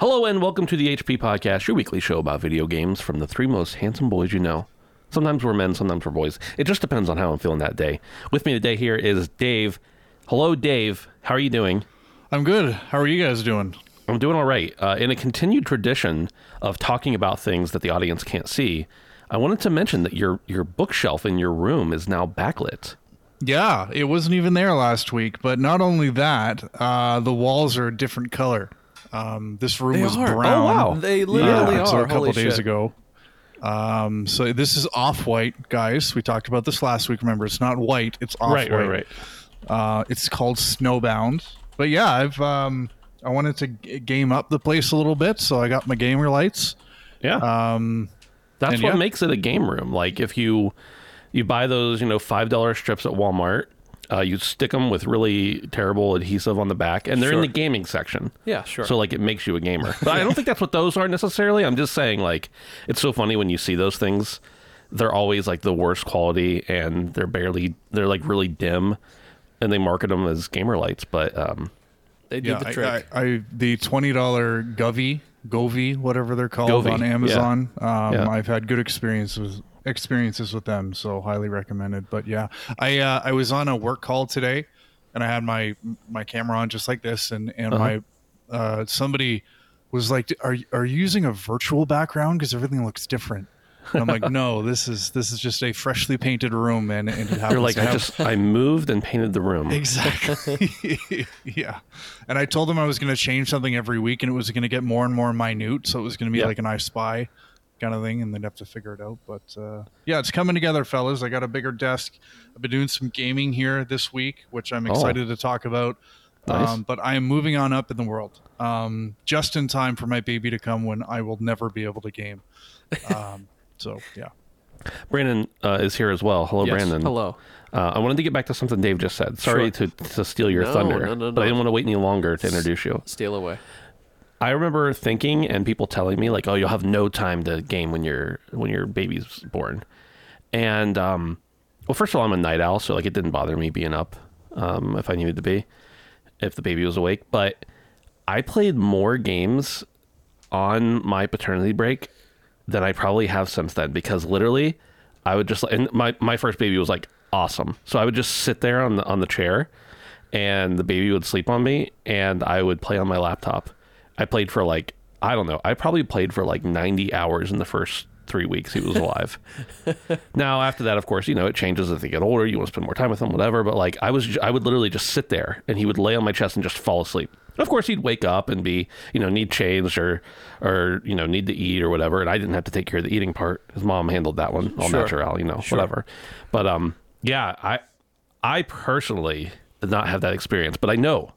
Hello and welcome to the HP Podcast, your weekly show about video games from the three most handsome boys you know. Sometimes we're men, sometimes we're boys. It just depends on how I'm feeling that day. With me today here is Dave. Hello, Dave. How are you doing? I'm good. How are you guys doing? I'm doing all right. Uh, in a continued tradition of talking about things that the audience can't see, I wanted to mention that your your bookshelf in your room is now backlit. Yeah, it wasn't even there last week. But not only that, uh, the walls are a different color. Um, this room They was are. brown. Oh, wow. They literally yeah, are. so a couple Holy days shit. ago. Um, so this is off white, guys. We talked about this last week. Remember, it's not white; it's off white. right, right. Uh, it's called Snowbound. But yeah, I've um, I wanted to g- game up the place a little bit, so I got my gamer lights. Yeah. Um, That's what yeah. makes it a game room. Like if you you buy those, you know, five dollar strips at Walmart, uh, you stick them with really terrible adhesive on the back, and they're in the gaming section. Yeah, sure. So like it makes you a gamer. But I don't think that's what those are necessarily. I'm just saying like it's so funny when you see those things. They're always like the worst quality, and they're barely they're like really dim, and they market them as gamer lights. But um, they did yeah, the trick. I, I the twenty dollar Govee, Govee, whatever they're called Govee, on yeah. Amazon. Um, Yeah. I've had good experiences experiences with them, so highly recommended. But yeah, I uh, I was on a work call today, and I had my my camera on just like this, and and Uh-huh. my uh, somebody was like, "Are you- are you using a virtual background? Because everything looks different." And I'm like, "No, this is this is just a freshly painted room, and, and it happens you're like I just I moved and painted the room. Exactly. yeah. And I told them I was going to change something every week and it was going to get more and more minute. So it was going to be Yeah. like an I Spy kind of thing and they'd have to figure it out. But uh, yeah, it's coming together, fellas. I got a bigger desk. I've been doing some gaming here this week, which I'm Oh. excited to talk about. Nice. Um, but I am moving on up in the world um, just in time for my baby to come when I will never be able to game. Um, so, yeah. Brandon uh, is here as well. Hello, Yes. Brandon. Hello. Uh, I wanted to get back to something Dave just said. Sorry to, to steal your No, thunder, no, no, but I didn't want to wait any longer to introduce you. Steal away. I remember thinking and people telling me like, "Oh, you'll have no time to game when your when your baby's born," and um, well, first of all, I'm a night owl, so like it didn't bother me being up um, if I needed to be, if the baby was awake. But I played more games on my paternity break than I probably have since then because literally I would just and my my first baby was like awesome. So I would just sit there on the on the chair and the baby would sleep on me and I would play on my laptop. I played for like I don't know. I probably played for like 90 hours in the first 3 weeks he was alive. now after that of course, you know, it changes as they get older, you want to spend more time with them whatever, but like I was I would literally just sit there and he would lay on my chest and just fall asleep. Of course, he'd wake up and be, you know, need changed or, or you know, need to eat or whatever, and I didn't have to take care of the eating part. His mom handled that one, all Sure. natural, you know, whatever. But um, yeah, I, I personally did not have that experience, but I know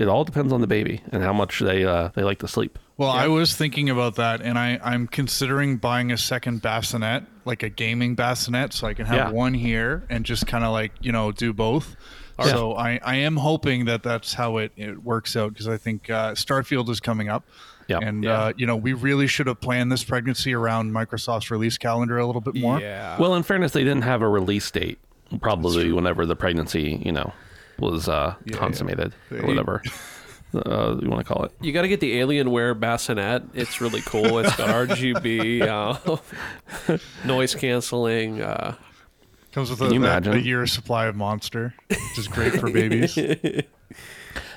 it all depends on the baby and how much they uh, they like to sleep. Well, I was thinking about that, and I, I'm considering buying a second bassinet, like a gaming bassinet, so I can have Yeah. one here and just kind of like you know do both. So I, I am hoping that that's how it, it works out because I think uh, Starfield is coming up, Yep. And Yeah. uh, you know, we really should have planned this pregnancy around Microsoft's release calendar a little bit more. Yeah. Well, in fairness, they didn't have a release date. Probably whenever the pregnancy, you know, was uh, Yeah, consummated yeah. or whatever uh, you want to call it. you got to get the Alienware bassinet. It's really cool. It's got RGB, uh, noise canceling. Uh, Comes with a, you a- a year's supply of Monster, which is great for babies.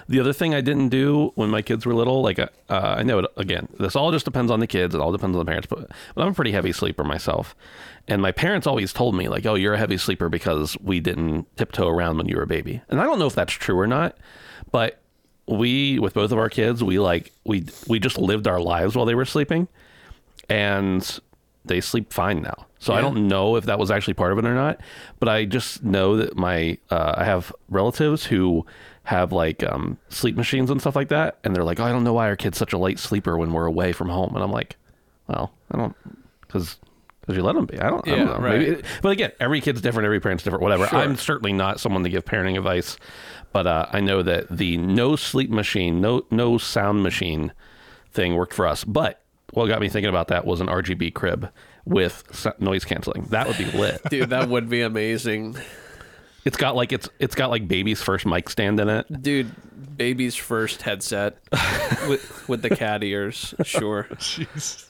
The other thing I didn't do when my kids were little, like uh, uh, I know it again, this all just depends on the kids. It all depends on the parents. But, but I'm a pretty heavy sleeper myself, and my parents always told me like, "Oh, you're a heavy sleeper because we didn't tiptoe around when you were a baby." And I don't know if that's true or not, but we with both of our kids, we like we we just lived our lives while they were sleeping, and they sleep fine now. So I don't know if that was actually part of it or not, but I just know that my uh, I have relatives who have like um, sleep machines and stuff like that, and they're like, oh, I don't know why our kid's such a light sleeper when we're away from home, and I'm like, well, I don't because. Because you let them be. I don't, I don't Yeah, know. right. Maybe, but again, every kid's different. Every parent's different. Whatever. Sure. I'm certainly not someone to give parenting advice, but uh, I know that the no sleep machine, no no sound machine thing worked for us. But what got me thinking about that was an RGB crib with noise canceling. That would be lit. dude, that would be amazing. It's got like it's it's got like baby's first mic stand in it. Dude, baby's first headset with with the cat ears. Sure. Jeez.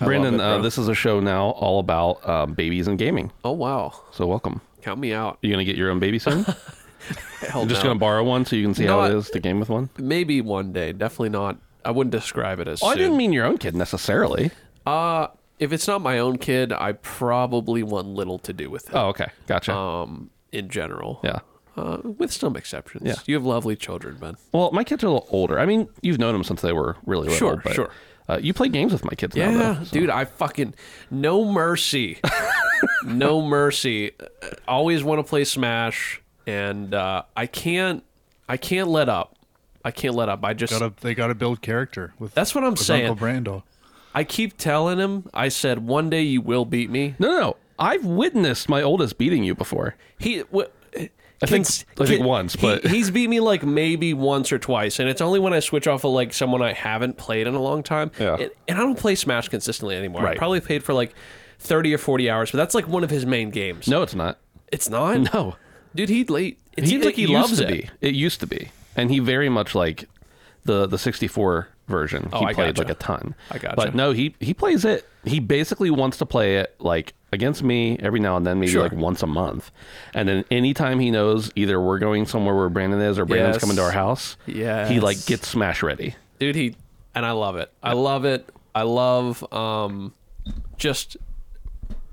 I Brandon, it, uh, this is a show now all about um, babies and gaming. Oh wow. So welcome. Count me out. You gonna get your own baby soon? Hell I'm just no. gonna borrow one so you can see No, how it is to game with one. Maybe one day. Definitely not. I wouldn't describe it as. Oh, I didn't mean your own kid necessarily. Uh, if it's not my own kid, I probably want little to do with it. Oh, okay, gotcha. Um, in general. yeah. Uh, with some exceptions. Yeah. You have lovely children, man. Well, my kids are a little older. I mean, you've known them since they were really little. Sure, but, sure. Uh, you play games with my kids now, Yeah, though, so- dude, I fucking no mercy, no mercy. Uh, Always want to play Smash, and uh, I can't, I can't let up. I can't let up. I just, Gotta, they got to build character with. that's what I'm with saying. Uncle Brando. I keep telling him. I said one day you will beat me. No, no, no. I've witnessed my oldest beating you before. He? I think- I think once, but- he's beat me like maybe once or twice, and it's only when I switch off of like someone I haven't played in a long time. Yeah. and, and I don't play Smash consistently anymore. I probably played for like thirty or forty hours, but that's like one of his main games. No, it's not. it's not. No. dude, he'd late. It seems like he loves to it. Be. It used to be, and he very much like the the 64 version. Oh, he I played gotcha. like a ton. I gotcha. But no, he he plays it. He basically wants to play it like against me every now and then, maybe Sure. like once a month. And then anytime he knows either we're going somewhere where Brandon is or Brandon's Yes. coming to our house, yeah, he like gets smash ready. dude. He and I love it. I love it. I love um, just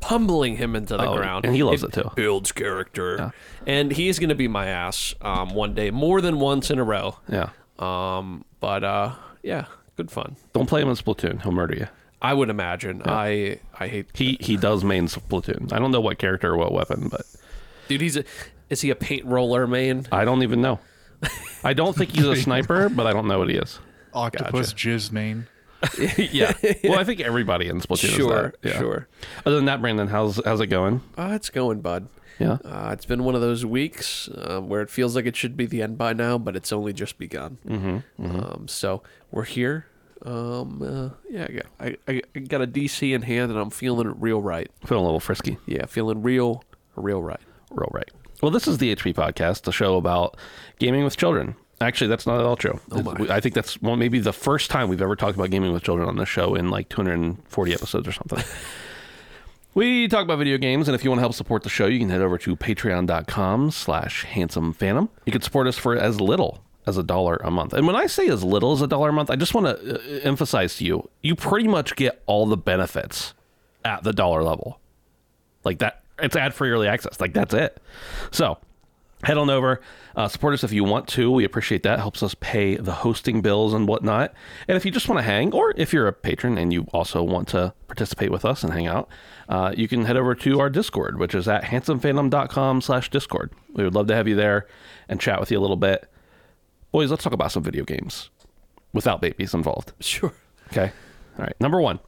pummeling him into the Oh, ground, and he loves it too. Builds character, and he's gonna be my ass um, one day, more than once in a row. Yeah. Um, but uh, yeah, good fun. Don't play him in Splatoon. He'll murder you. I would imagine. I I hate. He he does main Splatoon. I don't know what character or what weapon, but Dude, he's a. Is he a paint roller main? I don't even know. I don't think he's a sniper, but I don't know what he is. Octopus jizz main. yeah. Well, I think everybody in Splatoon Sure, is that. Yeah. sure. Other than that, Brandon, how's how's it going? Uh, it's going, bud. Yeah. Uh, it's been one of those weeks uh, where it feels like it should be the end by now, but it's only just begun. Mm-hmm, Um, so we're here. Um, uh, yeah, I got, I, I I got a DC in hand, and I'm feeling it real right. Feeling a little frisky. Yeah, feeling real, real right. Real right. Well, this is the HP podcast, the show about gaming with children. Actually, that's not at all true. Oh. I think that's well, maybe the first time we've ever talked about gaming with children on this show in like 240 episodes or something. we talk about video games, and if you want to help support the show, you can head over to patreon.com slash handsome phantom. You can support us for as little as a dollar a month. And when I say as little as a dollar a month, I just want to uh, emphasize to you, you pretty much get all the benefits at the dollar level. Like that, it's ad free early access. Like that's it. So head on over, uh, support us if you want to. We appreciate that. Helps us pay the hosting bills and whatnot. And if you just want to hang, or if you're a patron and you also want to participate with us and hang out, uh, you can head over to our Discord, which is at handsomephantom.com slash Discord. We would love to have you there and chat with you a little bit. Boys, let's talk about some video games without babies involved. Sure. Okay. All right. Number one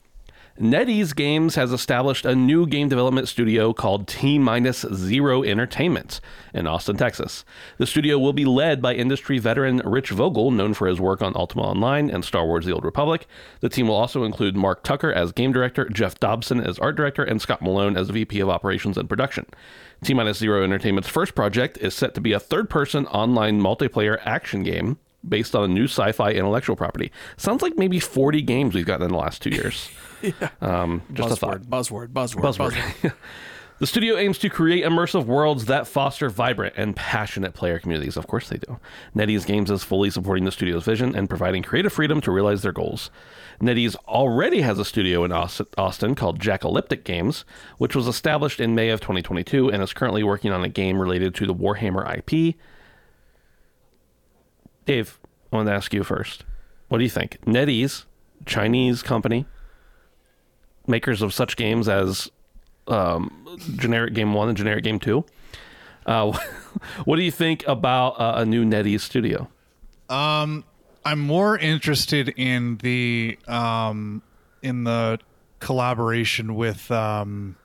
NetEase Games has established a new game development studio called T Minus Zero Entertainment in Austin, Texas. The studio will be led by industry veteran Rich Vogel, known for his work on Ultima Online and Star Wars The Old Republic. The team will also include Mark Tucker as game director, Jeff Dobson as art director, and Scott Malone as VP of operations and production. T Minus Zero Entertainment's first project is set to be a third person online multiplayer action game based on a new sci fi intellectual property. Sounds like maybe 40 games we've gotten in the last two years. Um, just a thought. buzzword, buzzword, buzzword, Buzzword. the studio aims to create immersive worlds that foster vibrant and passionate player communities. Of course, they do. NetEase Games is fully supporting the studio's vision and providing creative freedom to realize their goals. NetEase already has a studio in Austin called Jackalyptic Games, which was established in May of 2022 and is currently working on a game related to the Warhammer IP. Dave, I wanted to ask you first. What do you think? NetEase, Chinese company, makers of such games as um, Generic Game 1 and Generic Game 2. Uh, what do you think about uh, a new NetEase studio? Um, I'm more interested in the um, in the collaboration with um,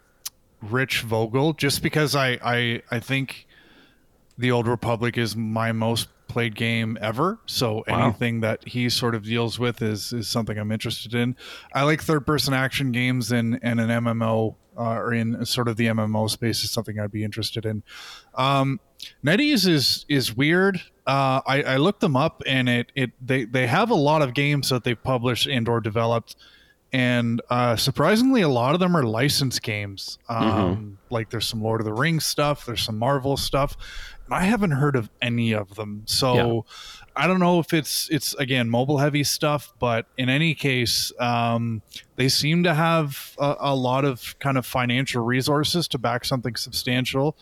Rich Vogel, just because I, I I think the Old Republic is my most played game ever. So anything that he sort of deals with is is something I'm interested in. I like third person action games and and an MMO uh, or in sort of the MMO space is something I'd be interested in. Um, NetEase is is weird. Uh, I, I looked them up and it it they they have a lot of games that they've published and or developed and uh, surprisingly, a lot of them are licensed games. Um, Like there's some Lord of the Rings stuff, there's some Marvel stuff, I haven't heard of any of them. So I don't know if it's it's again mobile heavy stuff, but in any case, um, they seem to have a, a lot of kind of financial resources to back something substantial.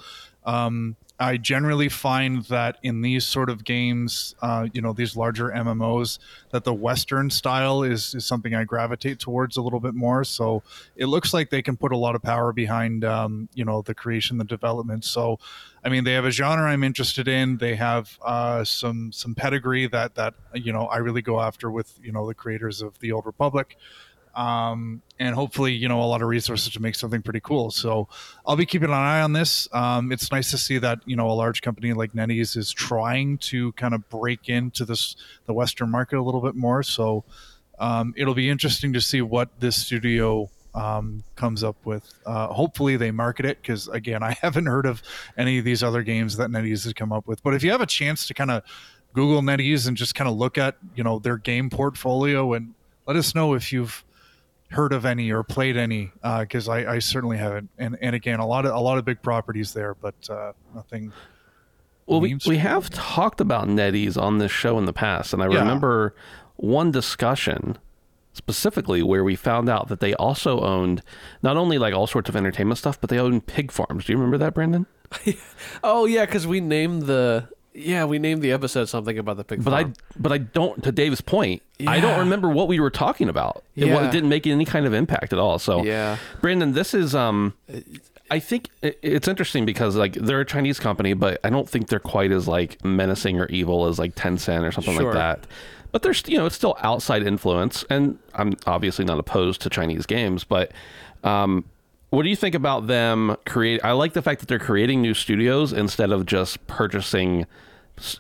Um, I generally find that in these sort of games, uh, you know, these larger MMOs, that the Western style is, is something I gravitate towards a little bit more. So it looks like they can put a lot of power behind, um, you know, the creation, the development. So, I mean, they have a genre I'm interested in. They have uh, some some pedigree that that you know I really go after with you know the creators of the Old Republic um, and hopefully you know a lot of resources to make something pretty cool. So I'll be keeping an eye on this. Um, it's nice to see that you know a large company like NetEase is trying to kind of break into this the Western market a little bit more. So um, it'll be interesting to see what this studio um, comes up with. Uh, hopefully they market it because again I haven't heard of any of these other games that NetEase has come up with. But if you have a chance to kind of Google NetEase and just kind of look at you know their game portfolio and let us know if you've heard of any or played any because I, I certainly haven't and and again a lot of a lot of big properties there but uh, nothing Well, we, we have talked about NetEase on this show in the past, and I Yeah. remember one discussion specifically where we found out that they also owned not only like all sorts of entertainment stuff, but they owned pig farms. Do you remember that, Brandon? Oh yeah, because we named the yeah we named the episode something about the pig But farm. I, but I don't. To Dave's point, I don't remember what we were talking about. It, wa- it didn't make any kind of impact at all. So, Yeah. Brandon, this is um, I think it's interesting because like they're a Chinese company, but I don't think they're quite as like menacing or evil as like Tencent or something Sure. like that. But there's you know it's still outside influence, and I'm obviously not opposed to Chinese games, but um. What do you think about them create? I like the fact that they're creating new studios instead of just purchasing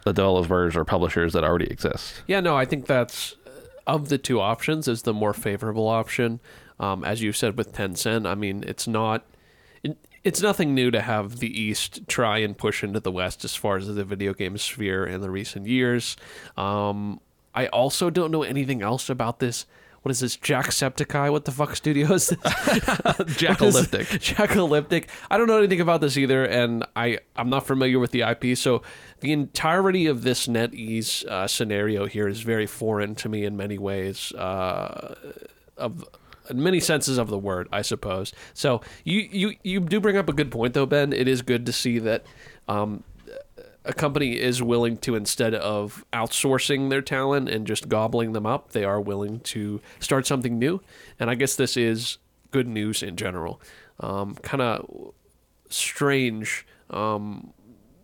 developers or publishers that already exist. Yeah, no, I think that's uh, of the two options is the more favorable option. Um, as you said with Tencent, I mean, it's not. It, it's nothing new to have the East try and push into the West as far as the video game sphere in the recent years. Um, I also don't know anything else about this. What is this? Jacksepticeye? What the fuck studio is this? Jackalyptic. Jackalyptic. I don't know anything about this either, and I I'm not familiar with the IP. So the entirety of this NetEase uh, scenario here is very foreign to me in many ways. Uh, of in many senses of the word, I suppose. So you you you do bring up a good point though, Ben. It is good to see that. Um, a company is willing to instead of outsourcing their talent and just gobbling them up, they are willing to start something new. And I guess this is good news in general. Um, kind of strange um,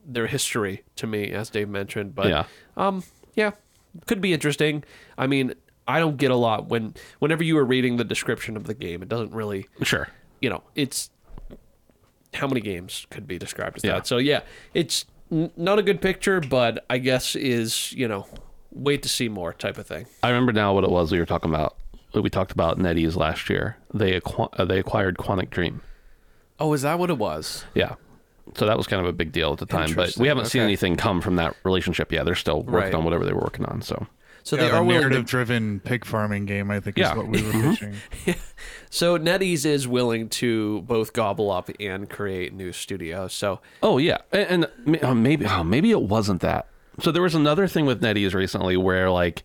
their history to me, as Dave mentioned, but Yeah. um, yeah, could be interesting. I mean, I don't get a lot when whenever you are reading the description of the game, it doesn't really Sure. you know, it's how many games could be described as Yeah. that. So yeah, it's n- not a good picture, but I guess is you know, wait to see more type of thing. I remember now what it was we were talking about. We talked about NetEase last year. They acqu- uh, they acquired Quantic Dream. Oh, is that what it was? Yeah. So that was kind of a big deal at the time, but we haven't seen Okay. anything come from that relationship yet. They're still working Right. on whatever they were working on. So So yeah, they the are willing to narrative-driven pig farming game. I think Yeah. is what we were mm-hmm. pitching. So NetEase is willing to both gobble up and create new studios. So Oh yeah, and, and ma- oh, maybe oh, maybe it wasn't that. So there was another thing with NetEase recently where like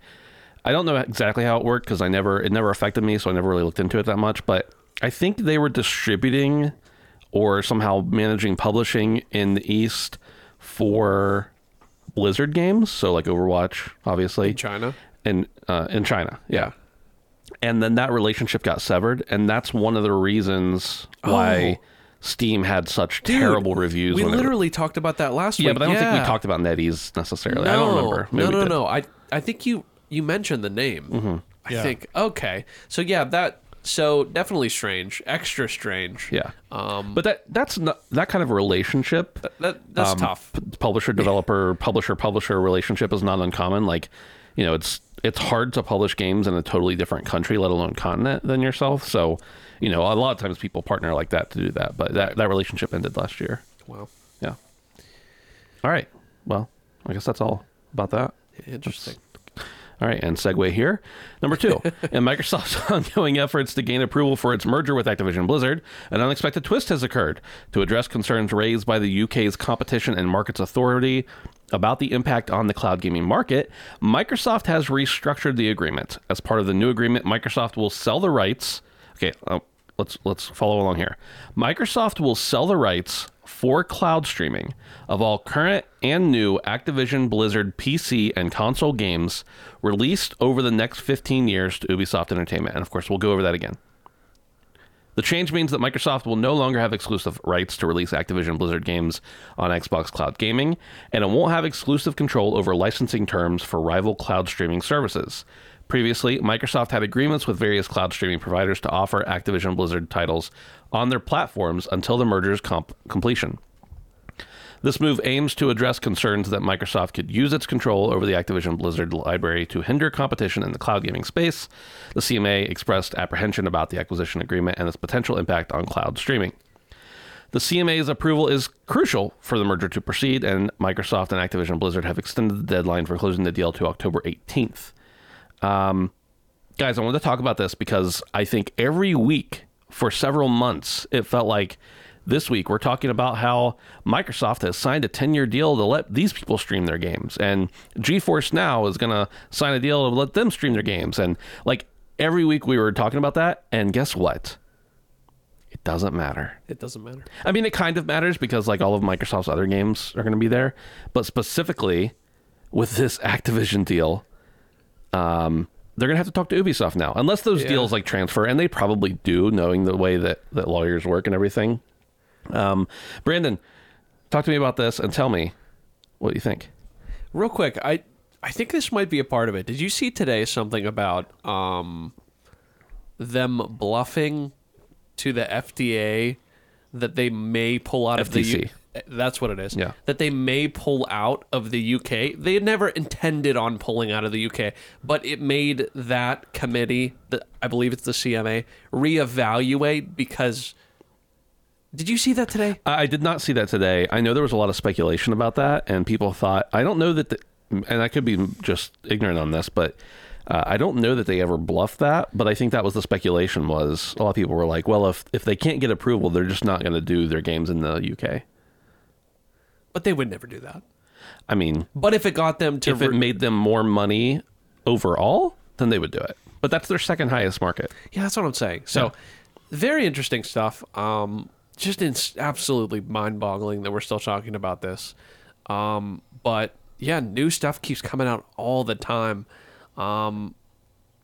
I don't know exactly how it worked because I never it never affected me, so I never really looked into it that much. But I think they were distributing or somehow managing publishing in the East for Blizzard games, so like Overwatch, obviously, In China. in uh, in China, yeah. And then that relationship got severed, and that's one of the reasons why Steam had such terrible reviews. We when it- literally talked about that last week. yeah, but I don't think we talked about NetEase necessarily. No, I don't remember. Maybe no, no, no. I I think you you mentioned the name. Mm-hmm. I Yeah. think okay. So yeah, that so definitely strange, extra strange. Yeah, Um, but that that's not that kind of relationship. that that's um, tough. publisher developer publisher publisher relationship is not uncommon. Like, you know, it's it's hard to publish games in a totally different country, let alone continent, than yourself. So, you know, a lot of times people partner like that to do that. But that that relationship ended last year. Wow, Yeah. All right. Well, I guess that's all about that. interesting. All right, and segue here. Number two, in Microsoft's ongoing efforts to gain approval for its merger with Activision Blizzard, an unexpected twist has occurred to address concerns raised by the UK's Competition and Markets Authority about the impact on the cloud gaming market. Microsoft has restructured the agreement. As part of the new agreement, Microsoft will sell the rights. Okay, uh, let's let's follow along here. Microsoft will sell the rights for cloud streaming of all current and new Activision Blizzard PC and console games released over the next 15 years to Ubisoft Entertainment. And of course, we'll go over that again. The change means that Microsoft will no longer have exclusive rights to release Activision Blizzard games on Xbox Cloud Gaming, and it won't have exclusive control over licensing terms for rival cloud streaming services. Previously, Microsoft had agreements with various cloud streaming providers to offer Activision Blizzard titles on their platforms until the merger's comp- completion. This move aims to address concerns that Microsoft could use its control over the Activision Blizzard library to hinder competition in the cloud gaming space. The CMA expressed apprehension about the acquisition agreement and its potential impact on cloud streaming. The CMA's approval is crucial for the merger to proceed, and Microsoft and Activision Blizzard have extended the deadline for closing the deal to October 18th. Um, guys, I wanted to talk about this because I think every week for several months, it felt like this week we're talking about how Microsoft has signed a 10 year deal to let these people stream their games. And GeForce Now is going to sign a deal to let them stream their games. And like every week we were talking about that. And guess what? It doesn't matter. It doesn't matter. I mean, it kind of matters because like all of Microsoft's other games are going to be there, but specifically with this Activision deal, um, they're going to have to talk to Ubisoft now, unless those Yeah. deals like transfer, and they probably do, knowing the way that that lawyers work and everything. Um, Brandon, talk to me about this and tell me what you think. Real quick, I I think this might be a part of it. Did you see today something about um them bluffing to the FDA that they may pull out of the FTC. That's what it is. Yeah. That they may pull out of the UK. They had never intended on pulling out of the UK, but it made that committee, that I believe it's the CMA, reevaluate because did you see that today? I I did not see that today. I know there was a lot of speculation about that, and people thought I don't know that, the, and I could be just ignorant on this, but uh, I don't know that they ever bluffed that. But I think that was the speculation. Was a lot of people were like, well, if if they can't get approval, they're just not going to do their games in the UK. But they would never do that. I mean, But if it got them to if it re- made them more money overall, then they would do it. But that's their second highest market. Yeah, that's what I'm saying. So, very interesting stuff. Um, just in, absolutely mind-boggling that we're still talking about this. Um, but yeah, new stuff keeps coming out all the time. Um,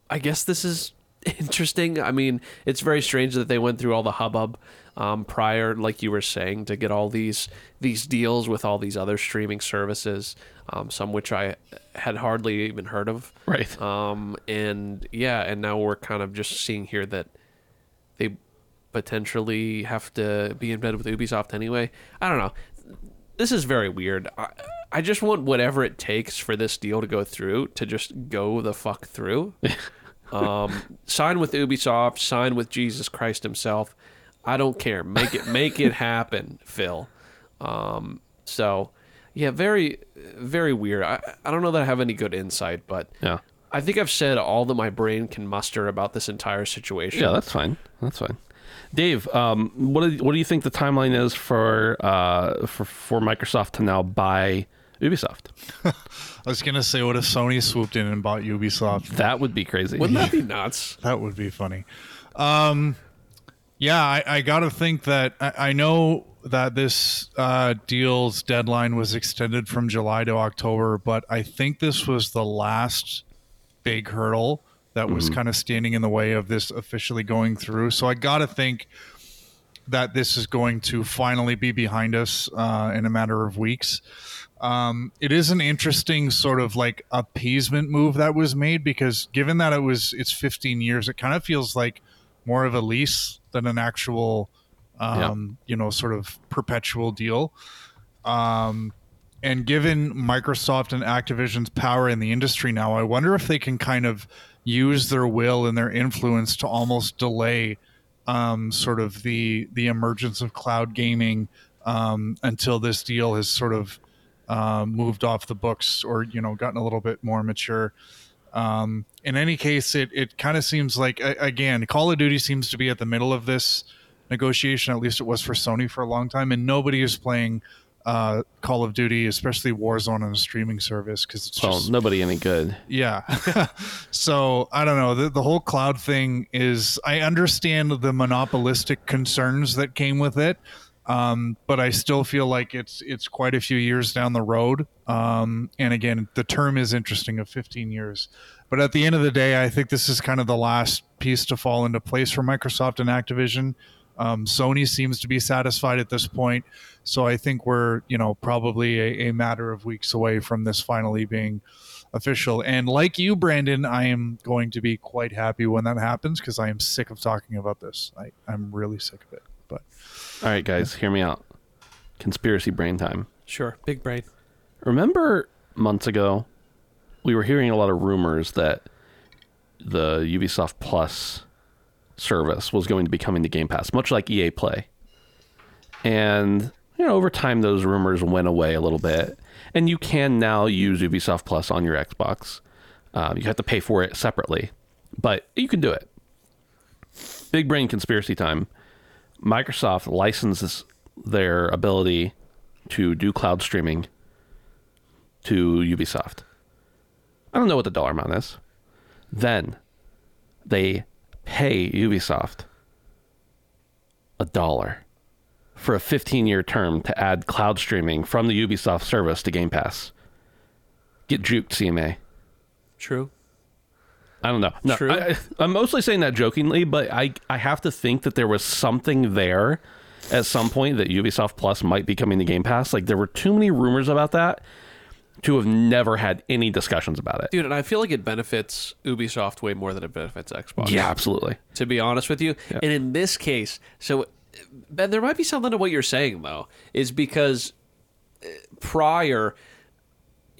I guess this is interesting. I mean, it's very strange that they went through all the hubbub um, prior, like you were saying, to get all these these deals with all these other streaming services, um, some which I had hardly even heard of. Right. Um, and yeah, and now we're kind of just seeing here that they potentially have to be in bed with Ubisoft anyway. I don't know. This is very weird. I, I just want whatever it takes for this deal to go through to just go the fuck through. um, sign with Ubisoft, sign with Jesus Christ himself. I don't care. Make it make it happen, Phil. Um, so yeah, very very weird. I, I don't know that I have any good insight, but Yeah. I think I've said all that my brain can muster about this entire situation. Yeah, that's fine. That's fine. Dave, um, what do, what do you think the timeline is for uh, for for Microsoft to now buy Ubisoft? I was gonna say, what if Sony swooped in and bought Ubisoft? That would be crazy. Wouldn't that be nuts? That would be funny. Um, yeah, I, I got to think that I, I know that this uh, deal's deadline was extended from July to October, but I think this was the last big hurdle that was kind of standing in the way of this officially going through. So I got to think that this is going to finally be behind us uh, in a matter of weeks. Um, it is an interesting sort of like appeasement move that was made because given that it was it's 15 years, it kind of feels like more of a lease than an actual, um, you know, sort of perpetual deal. Um, and given Microsoft and Activision's power in the industry now, I wonder if they can kind of use their will and their influence to almost delay um, sort of the the emergence of cloud gaming um, until this deal has sort of uh, moved off the books or you know gotten a little bit more mature. Um, in any case, it it kind of seems like again, Call of Duty seems to be at the middle of this negotiation. At least it was for Sony for a long time, and nobody is playing uh, Call of Duty, especially Warzone on a streaming service because it's well, just nobody any good. yeah. so I don't know. The, the whole cloud thing is, I understand the monopolistic concerns that came with it. Um, but I still feel like it's it's quite a few years down the road. Um, and again, the term is interesting of 15 years. But at the end of the day, I think this is kind of the last piece to fall into place for Microsoft and Activision. Um, Sony seems to be satisfied at this point, so I think we're you know probably a, a matter of weeks away from this finally being official. And like you, Brandon, I am going to be quite happy when that happens because I am sick of talking about this. I, I'm really sick of it. All right, guys, hear me out. Conspiracy brain time. Sure, big brain. Remember months ago, we were hearing a lot of rumors that the Ubisoft Plus service was going to be coming to Game Pass, much like EA Play. And you know, over time, those rumors went away a little bit, and you can now use Ubisoft Plus on your Xbox. Um, you have to pay for it separately, but you can do it. Big brain conspiracy time. Microsoft licenses their ability to do cloud streaming to Ubisoft. I don't know what the dollar amount is. Then they pay Ubisoft a dollar for a 15 year term to add cloud streaming from the Ubisoft service to Game Pass. Get juked, CMA. True. I don't know. No, True. I, I'm mostly saying that jokingly, but I, I have to think that there was something there at some point that Ubisoft Plus might be coming to Game Pass. Like there were too many rumors about that to have never had any discussions about it. Dude, and I feel like it benefits Ubisoft way more than it benefits Xbox. Yeah, absolutely. To be honest with you. And in this case, so Ben, there might be something to what you're saying though, is because uh, prior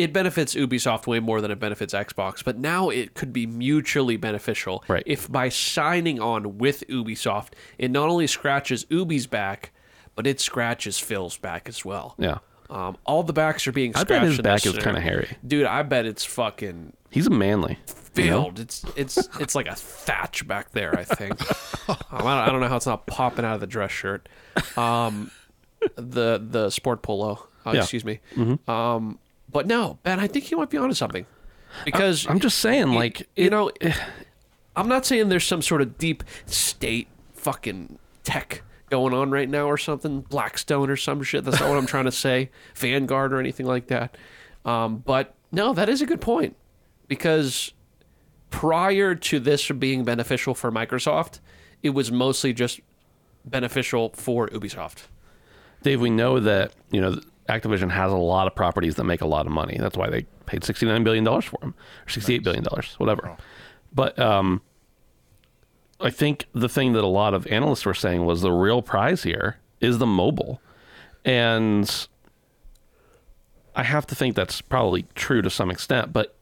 it benefits Ubisoft way more than it benefits Xbox, but now it could be mutually beneficial Right. if by signing on with Ubisoft, it not only scratches Ubi's back, but it scratches Phil's back as well. Yeah. Um, all the backs are being I bet his back is kind of hairy. Dude, I bet it's fucking He's a manly. you know? It's it's it's like a thatch back there. I think. um, I, don't, I don't know how it's not popping out of the dress shirt. Um, the the sport polo. Uh, Yeah. Excuse me. Um, but no, Ben, I think you might be onto something. Because I'm just saying, like, you it- know, I'm not saying there's some sort of deep state fucking tech going on right now or something, Blackstone or some shit. That's not what I'm trying to say, Vanguard or anything like that. Um, but no, that is a good point because prior to this being beneficial for Microsoft, it was mostly just beneficial for Ubisoft. Dave, we know that you know Activision has a lot of properties that make a lot of money. That's why they paid sixty nine billion dollars for them, or sixty eight billion dollars, whatever. But um, I think the thing that a lot of analysts were saying was the real prize here is the mobile, and I have to think that's probably true to some extent. But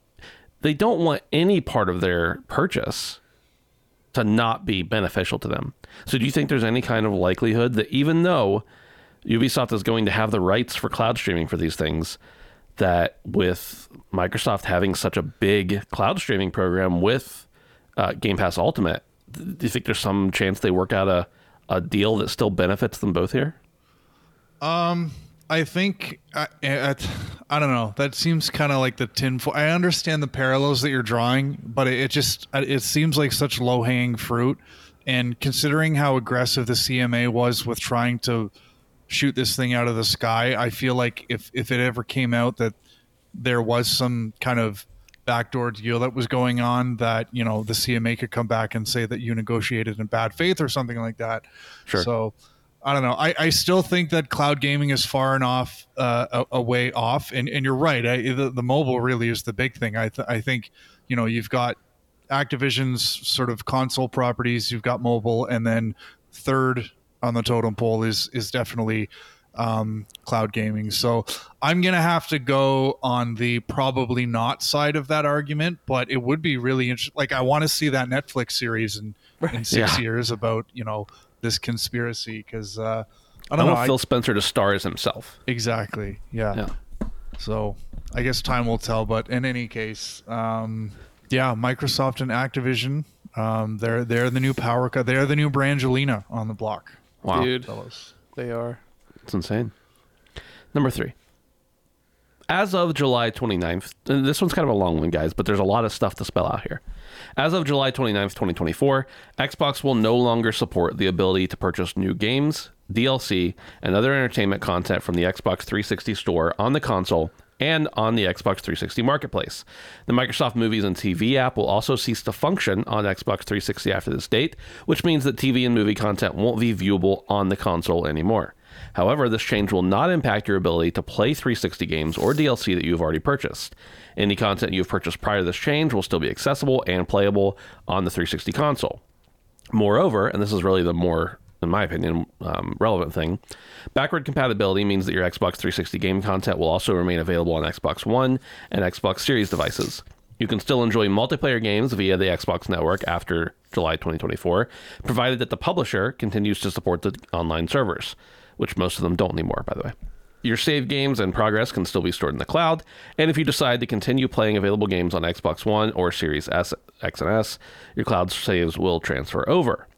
they don't want any part of their purchase to not be beneficial to them. So, do you think there's any kind of likelihood that even though Ubisoft is going to have the rights for cloud streaming for these things, that with Microsoft having such a big cloud streaming program with uh, Game Pass Ultimate, do you think there's some chance they work out a, a deal that still benefits them both here? Um, I think I, I, I don't know. That seems kind of like the tinfoil. I understand the parallels that you're drawing, but it, it just it seems like such low hanging fruit. And considering how aggressive the CMA was with trying to shoot this thing out of the sky, I feel like if if it ever came out that there was some kind of backdoor deal that was going on, that you know the CMA could come back and say that you negotiated in bad faith or something like that. Sure. So I don't know. I, I still think that cloud gaming is far enough uh, a, a way off, and, and you're right. I, the, the mobile really is the big thing. I th- I think you know you've got Activision's sort of console properties, you've got mobile, and then third on the totem pole is is definitely um, cloud gaming. So I'm gonna have to go on the probably not side of that argument, but it would be really interesting. Like I want to see that Netflix series in in six Yeah. years about you know this conspiracy because uh, I I don't know. want I- Phil Spencer to star as himself. exactly. Yeah. Yeah. So I guess time will tell. But in any case, um, yeah, Microsoft and Activision, um, they're they're the new power. Co- they're the new Brangelina on the block, Wow, Dude, fellas. they are. it's insane. Number three. As of July 29th, and this one's kind of a long one, guys, but there's a lot of stuff to spell out here. As of July 29th, 2024, Xbox will no longer support the ability to purchase new games, DLC, and other entertainment content from the Xbox 360 store on the console and on the Xbox 360 marketplace. The Microsoft Movies and TV app will also cease to function on Xbox 360 after this date, which means that TV and movie content won't be viewable on the console anymore. However, this change will not impact your ability to play 360 games or DLC that you've already purchased. Any content you've purchased prior to this change will still be accessible and playable on the 360 console. Moreover, and this is really the more, in my opinion, um, relevant thing, backward compatibility means that your Xbox 360 game content will also remain available on Xbox One and Xbox Series devices. You can still enjoy multiplayer games via the Xbox network after July 2024, provided that the publisher continues to support the online servers, which most of them don't anymore, by the way. Your save games and progress can still be stored in the cloud, and if you decide to continue playing available games on Xbox One or Series S, X, and S, your cloud saves will transfer over.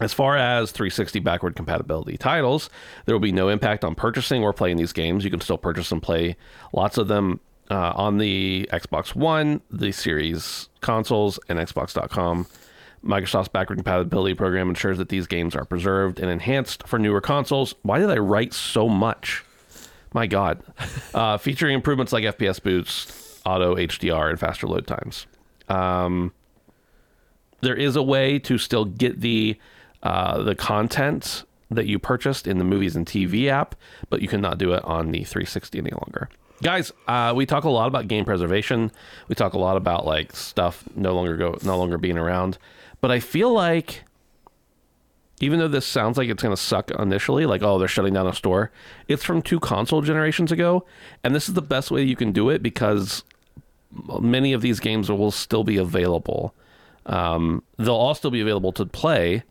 As far as 360 backward compatibility titles, there will be no impact on purchasing or playing these games. You can still purchase and play lots of them uh, on the Xbox One, the Series consoles, and Xbox.com. Microsoft's backward compatibility program ensures that these games are preserved and enhanced for newer consoles. Why did I write so much? My God. Uh, featuring improvements like FPS boost, auto HDR, and faster load times. Um, there is a way to still get the uh, the content that you purchased in the movies and TV app, but you cannot do it on the 360 any longer. Guys, uh, we talk a lot about game preservation. We talk a lot about like stuff no longer go no longer being around, but I feel like even though this sounds like it's going to suck initially, like, oh, they're shutting down a store, it's from two console generations ago. And this is the best way you can do it because many of these games will still be available. Um, they'll all still be available to play,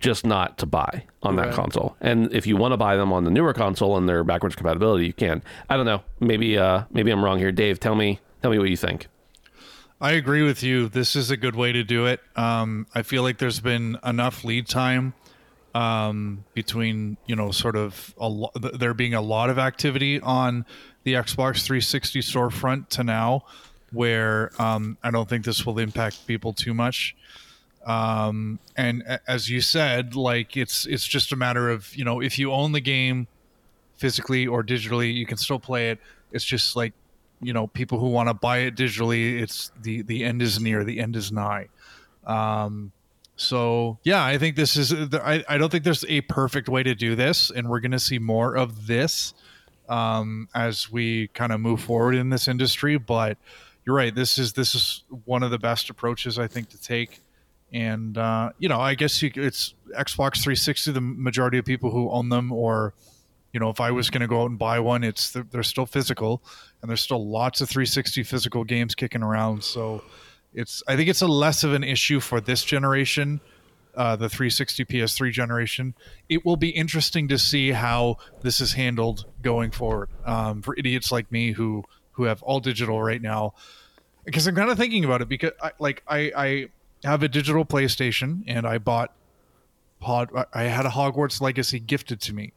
just not to buy on that Right. console. And if you want to buy them on the newer console and their backwards compatibility, you can. I don't know. Maybe uh, maybe I'm wrong here. Dave, tell me tell me what you think. I agree with you. This is a good way to do it. Um, I feel like there's been enough lead time um, between you know sort of a lo- there being a lot of activity on the Xbox 360 storefront to now, where um, I don't think this will impact people too much. Um, and as you said, like it's it's just a matter of you know if you own the game physically or digitally, you can still play it. It's just like you know people who want to buy it digitally it's the the end is near the end is nigh um so yeah i think this is i, I don't think there's a perfect way to do this and we're going to see more of this um as we kind of move forward in this industry but you're right this is this is one of the best approaches i think to take and uh you know i guess you, it's xbox 360 the majority of people who own them or you know, if I was going to go out and buy one, it's they're still physical, and there's still lots of 360 physical games kicking around. So, it's I think it's a less of an issue for this generation, uh, the 360 PS3 generation. It will be interesting to see how this is handled going forward um, for idiots like me who who have all digital right now. Because I'm kind of thinking about it because I, like I I have a digital PlayStation and I bought Pod. I had a Hogwarts Legacy gifted to me.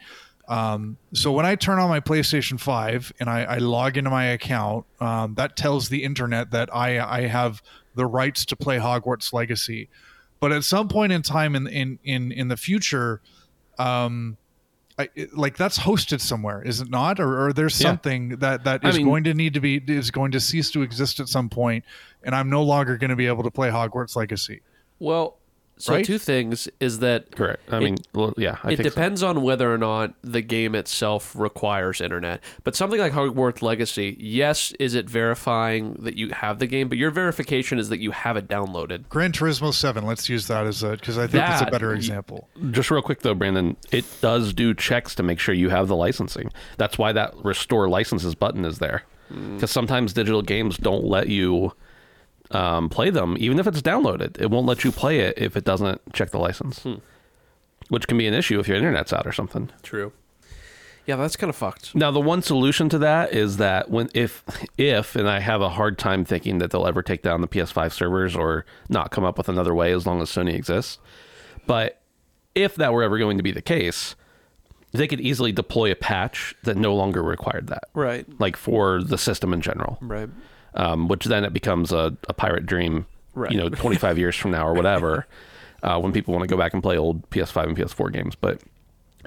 Um, so when I turn on my PlayStation 5 and I, I log into my account, um, that tells the internet that I, I have the rights to play Hogwarts Legacy. But at some point in time in in in, in the future, um, I, like that's hosted somewhere, is it not? Or, or there's Yeah. something that that I mean- going to need to be is going to cease to exist at some point, and I'm no longer going to be able to play Hogwarts Legacy. Well, so Right? two things is that Correct. I It- mean, well, yeah, I it think so. depends on whether or not the game itself requires internet. But something like Hogwarts Legacy, yes, is it verifying that you have the game, but your verification is that you have it downloaded. Gran Turismo 7, let's use that as a because I think it's a better example. Just real quick though, Brandon, it does do checks to make sure you have the licensing. That's why that restore licenses button is there. Hmm. Because sometimes digital games don't let you um, play them, even if it's downloaded. It won't let you play it if it doesn't check the license, which can be an issue if your internet's out or something. True. Yeah, that's kind of fucked. Now, the one solution to that is that when if if and I have a hard time thinking that they'll ever take down the PS5 servers or not come up with another way as long as Sony exists. But if that were ever going to be the case, they could easily deploy a patch that no longer required that, Right. like for the system in general. Right. Um, which then it becomes a, a pirate dream, Right. you know, 25 years from now or whatever, uh, when people want to go back and play old PS5 and PS4 games. But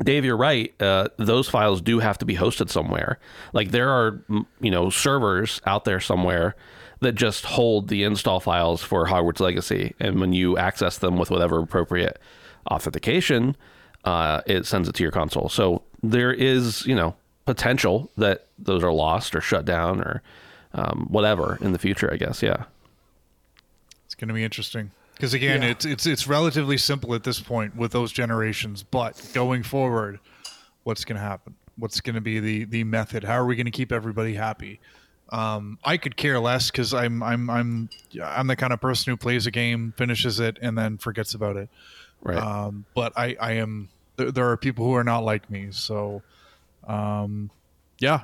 Dave, you're right. Uh, those files do have to be hosted somewhere. Like there are, you know, servers out there somewhere that just hold the install files for Hogwarts Legacy, and when you access them with whatever appropriate authentication, uh, it sends it to your console. So there is, you know, potential that those are lost or shut down or um, whatever in the future. I guess. Yeah. It's going to be interesting because again, Yeah. it's it's it's relatively simple at this point with those generations. But going forward, what's going to happen? What's going to be the the method? How are we going to keep everybody happy? Um, I could care less because I'm I'm I'm I'm the kind of person who plays a game, finishes it, and then forgets about it. Right. Um, but I I am there, there are people who are not like me. So, um, yeah,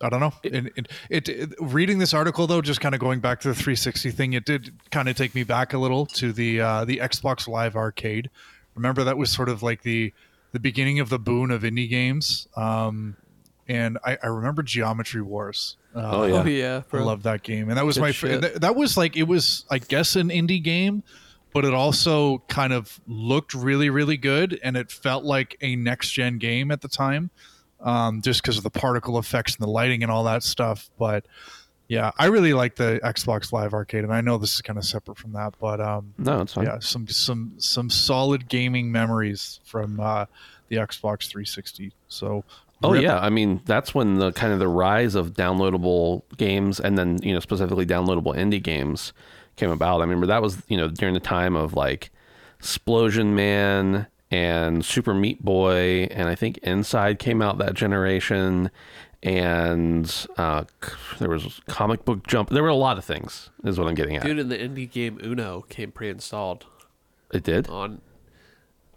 I don't know. It, it, it, it- reading this article though, just kind of going back to the 360 thing, it did kind of take me back a little to the uh, the Xbox Live Arcade. Remember that was sort of like the the beginning of the boon of indie games. Um, and I, I remember Geometry Wars. Uh, Oh, yeah. Oh yeah. I love that game, and that was Good my shit. fa- that, that was like it was I guess an indie game, but it also kind of looked really really good, and it felt like a next gen game at the time, um, just because of the particle effects and the lighting and all that stuff. But yeah, I really like the Xbox Live Arcade, and I know this is kind of separate from that, but um, no, it's fine. yeah, some some some solid gaming memories from uh, the Xbox 360. So. Oh rip. yeah, I mean that's when the kind of the rise of downloadable games and then you know specifically downloadable indie games came about. I remember that was you know during the time of like Explosion Man and Super Meat Boy and I think Inside came out that generation and uh, there was comic book jump. There were a lot of things is what I'm getting at. Dude, in the indie game Uno came pre-installed it did. on.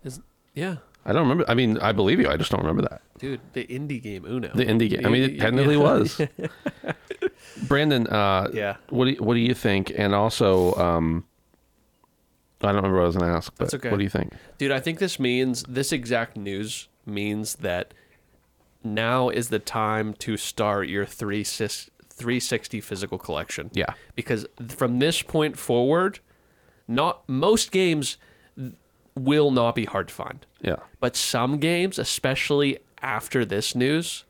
Is yeah, I don't remember. I mean, I believe you. I just don't remember that. dude, the indie game Uno. The indie game. I mean, it Yeah. was. Brandon, uh, Yeah. What do you, what do you think? And also, um, I don't remember what I was going to ask, but That's okay. what do you think? Dude, I think this means this exact news means that now is the time to start your 360 360 physical collection. Yeah. Because from this point forward, not most games will not be hard to find. Yeah. But some games, especially after this news,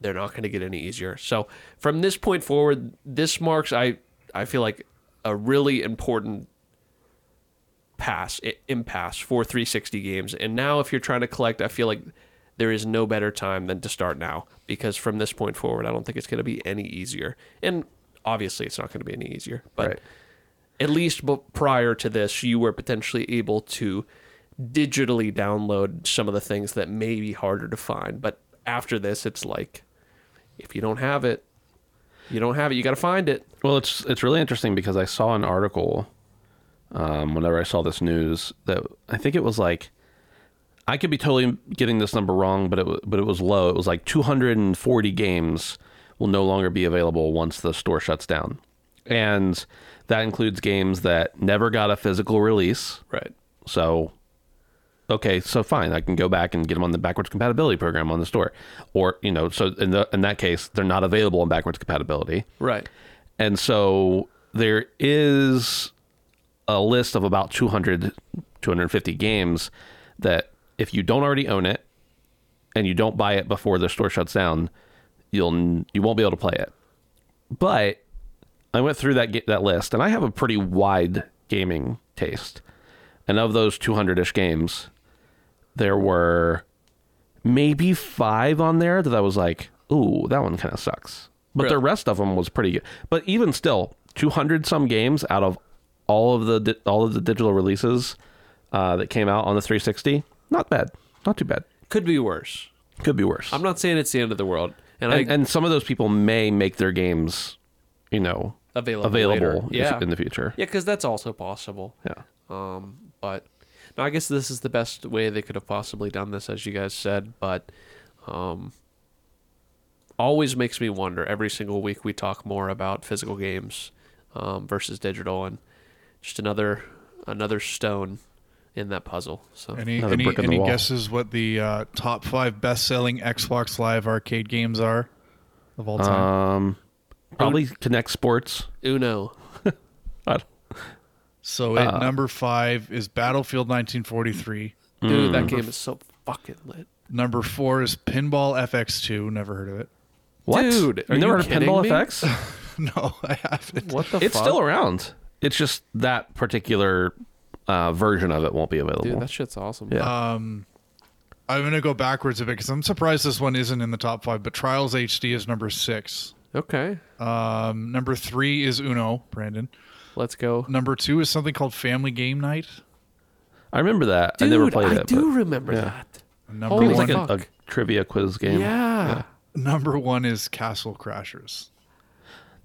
they're not going to get any easier. So from this point forward, this marks I I feel like a really important pass impasse for 360 games. And now if you're trying to collect, I feel like there is no better time than to start now because from this point forward, I don't think it's going to be any easier. And obviously, it's not going to be any easier, but Right. at least prior to this, you were potentially able to digitally download some of the things that may be harder to find. But after this, it's like if you don't have it, you don't have it. You got to find it. Well, it's it's really interesting because I saw an article um, whenever I saw this news that I think it was like I could be totally getting this number wrong, but it but it was low. It was like 240 games will no longer be available once the store shuts down, and that includes games that never got a physical release. Right. So, okay, so fine, I can go back and get them on the backwards compatibility program on the store, or you know, so in the in that case, they're not available on backwards compatibility. Right. And so there is a list of about 200, 250 games that if you don't already own it and you don't buy it before the store shuts down, you'll you won't be able to play it. But I went through that that list and I have a pretty wide gaming taste. And of those 200ish games, there were maybe 5 on there that I was like, "Ooh, that one kind of sucks." But the rest of them was pretty good. But even still, 200 some games out of all of the di- all of the digital releases uh, that came out on the 360, not bad, not too bad. Could be worse. Could be worse. I'm not saying it's the end of the world. And, and, I and some of those people may make their games, you know, available available in- Yeah. in the future. Yeah, because that's also possible. Yeah. Um, but no, I guess this is the best way they could have possibly done this, as you guys said. But um, always makes me wonder. Every single week we talk more about physical games um, versus digital, and just another another stone in that puzzle. So Any Another any, brick in the any wall. guesses what the uh, top five best-selling Xbox Live arcade games are of all time? Um, probably Kinect Sports. Uno, I so at number five is Battlefield 1943. dude, that game is so fucking lit. Number four is Pinball FX2. Never heard of it. What? Dude, are you never you heard of Pinball kidding me? Effects? no, I haven't. What the? Fuck? It's fuck? still around. It's just that particular uh, version of it won't be available. Dude, that shit's awesome. Yeah. Um, I'm gonna go backwards a bit because I'm surprised this one isn't in the top five. But Trials HD is number six. Okay, Um, number three is Uno. Brandon. let's go. Number two is something called Family Game Night. I remember that. Dude, I never played I it. do but remember yeah. that. Number Holy it was one. like a, a trivia quiz game. Yeah. number one is Castle Crashers.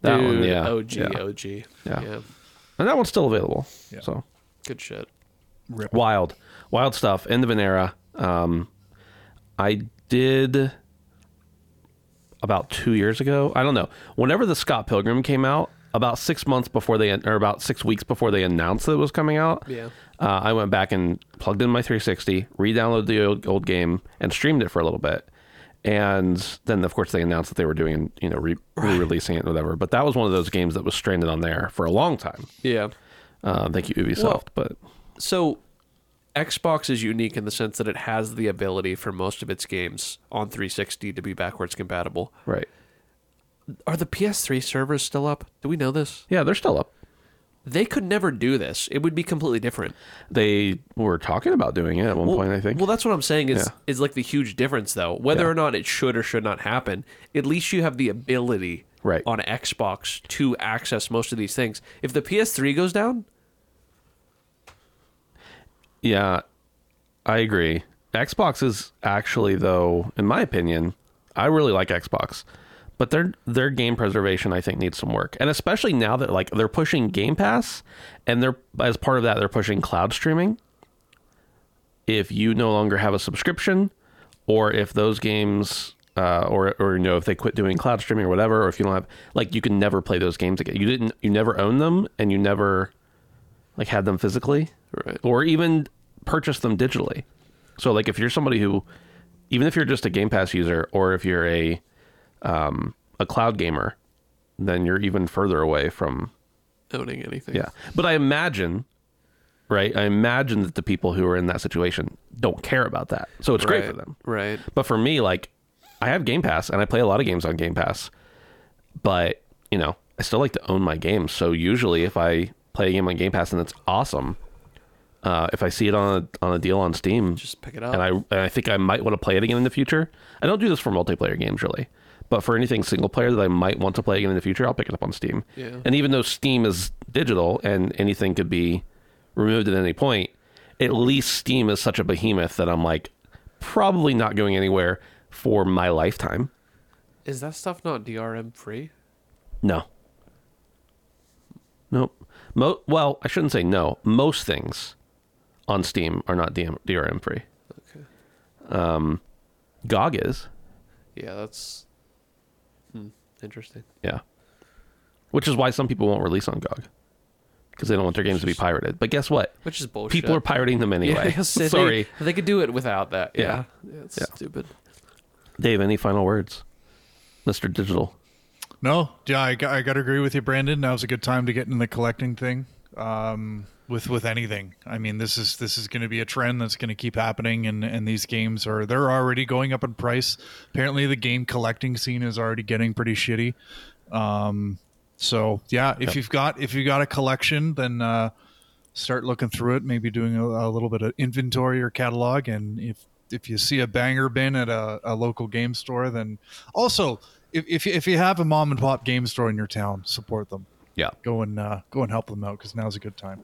That Dude, one, yeah. OG, yeah. OG. Yeah. yeah. And that one's still available. Yeah. So Good shit. Rip. wild, wild stuff. End of an era. Um, I did about two years ago. I don't know. Whenever the Scott Pilgrim came out, about six months before they, or about six weeks before they announced that it was coming out, Yeah. uh, I went back and plugged in my 360, re-downloaded the old, old game, and streamed it for a little bit. And then, of course, they announced that they were doing, you know, re- releasing it, and whatever. But that was one of those games that was stranded on there for a long time. Yeah. Uh, thank you, Ubisoft. Well- but So Xbox is unique in the sense that it has the ability for most of its games on 360 to be backwards compatible. right, Are the PS3 servers still up? Do we know this? yeah, they're still up. They could never do this. It would be completely different. They were talking about doing it at one point, I think. Well, that's what I'm saying is Yeah. is like the huge difference though. Whether Yeah. or not it should or should not happen, at least you have the ability Right. on Xbox to access most of these things. If the PS3 goes down, yeah, I agree. Xbox is actually, though, in my opinion, I really like Xbox, but their their game preservation, I think, needs some work, and especially now that like they're pushing Game Pass, and they're as part of that they're pushing cloud streaming. If you no longer have a subscription, or if those games uh, or or you know if they quit doing cloud streaming or whatever, or if you don't have like you can never play those games again. You didn't you never own them and you never like had them physically, Right. Or even purchase them digitally. So like if you're somebody who, even if you're just a Game Pass user, or if you're a um, a cloud gamer, then you're even further away from owning anything. yeah. But I imagine, right? I imagine that the people who are in that situation don't care about that, so it's great Right. for them. Right. But for me, like, I have Game Pass and I play a lot of games on Game Pass, but you know, I still like to own my games. So usually, if I play a game on Game Pass and it's awesome, uh, if I see it on a, on a deal on Steam, Just pick it up. and I and I think I might want to play it again in the future. I don't do this for multiplayer games really, but for anything single player that I might want to play again in the future, I'll pick it up on Steam. Yeah. And even though Steam is digital and anything could be removed at any point, at least Steam is such a behemoth that I'm like probably not going anywhere for my lifetime. Is that stuff not DRM free? No. Nope. Mo- well, I shouldn't say no. Most things on Steam are not DM- DRM free. Okay. Um, GOG is. Yeah, that's interesting. Yeah. Which is why some people won't release on GOG because they don't want their games to be pirated. But guess what? Which is bullshit. People are pirating them anyway. Yeah, so they- Sorry, They, could do it without that. Yeah. Yeah. Yeah, it's Yeah. stupid. Dave. Any final words, Mister Digital? No, yeah, I, got- I got to agree with you, Brandon. Now's a good time to get in the collecting thing. Um, with with anything, I mean, this is this is going to be a trend that's going to keep happening, and and these games are they're already going up in price. Apparently, the game collecting scene is already getting pretty shitty. Um, so yeah, if you've got if you've got a collection, then uh, start looking through it. Maybe doing a, a little bit of inventory or catalog, and if if you see a banger bin at a, a local game store, then also if if you, if you have a mom and pop game store in your town, support them. Yeah. Go and uh, go and help them out because now's a good time.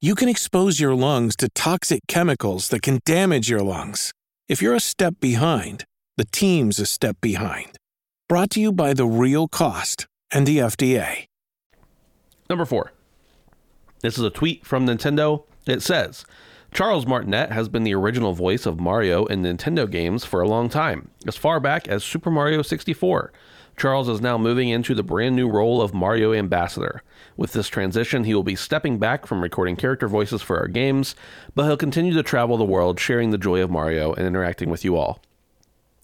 you can expose your lungs to toxic chemicals that can damage your lungs. If you're a step behind, the team's a step behind. Brought to you by The Real Cost and the FDA. Number four. This is a tweet from Nintendo. It says Charles Martinet has been the original voice of Mario in Nintendo games for a long time, as far back as Super Mario 64. Charles is now moving into the brand new role of Mario Ambassador. With this transition, he will be stepping back from recording character voices for our games, but he'll continue to travel the world sharing the joy of Mario and interacting with you all.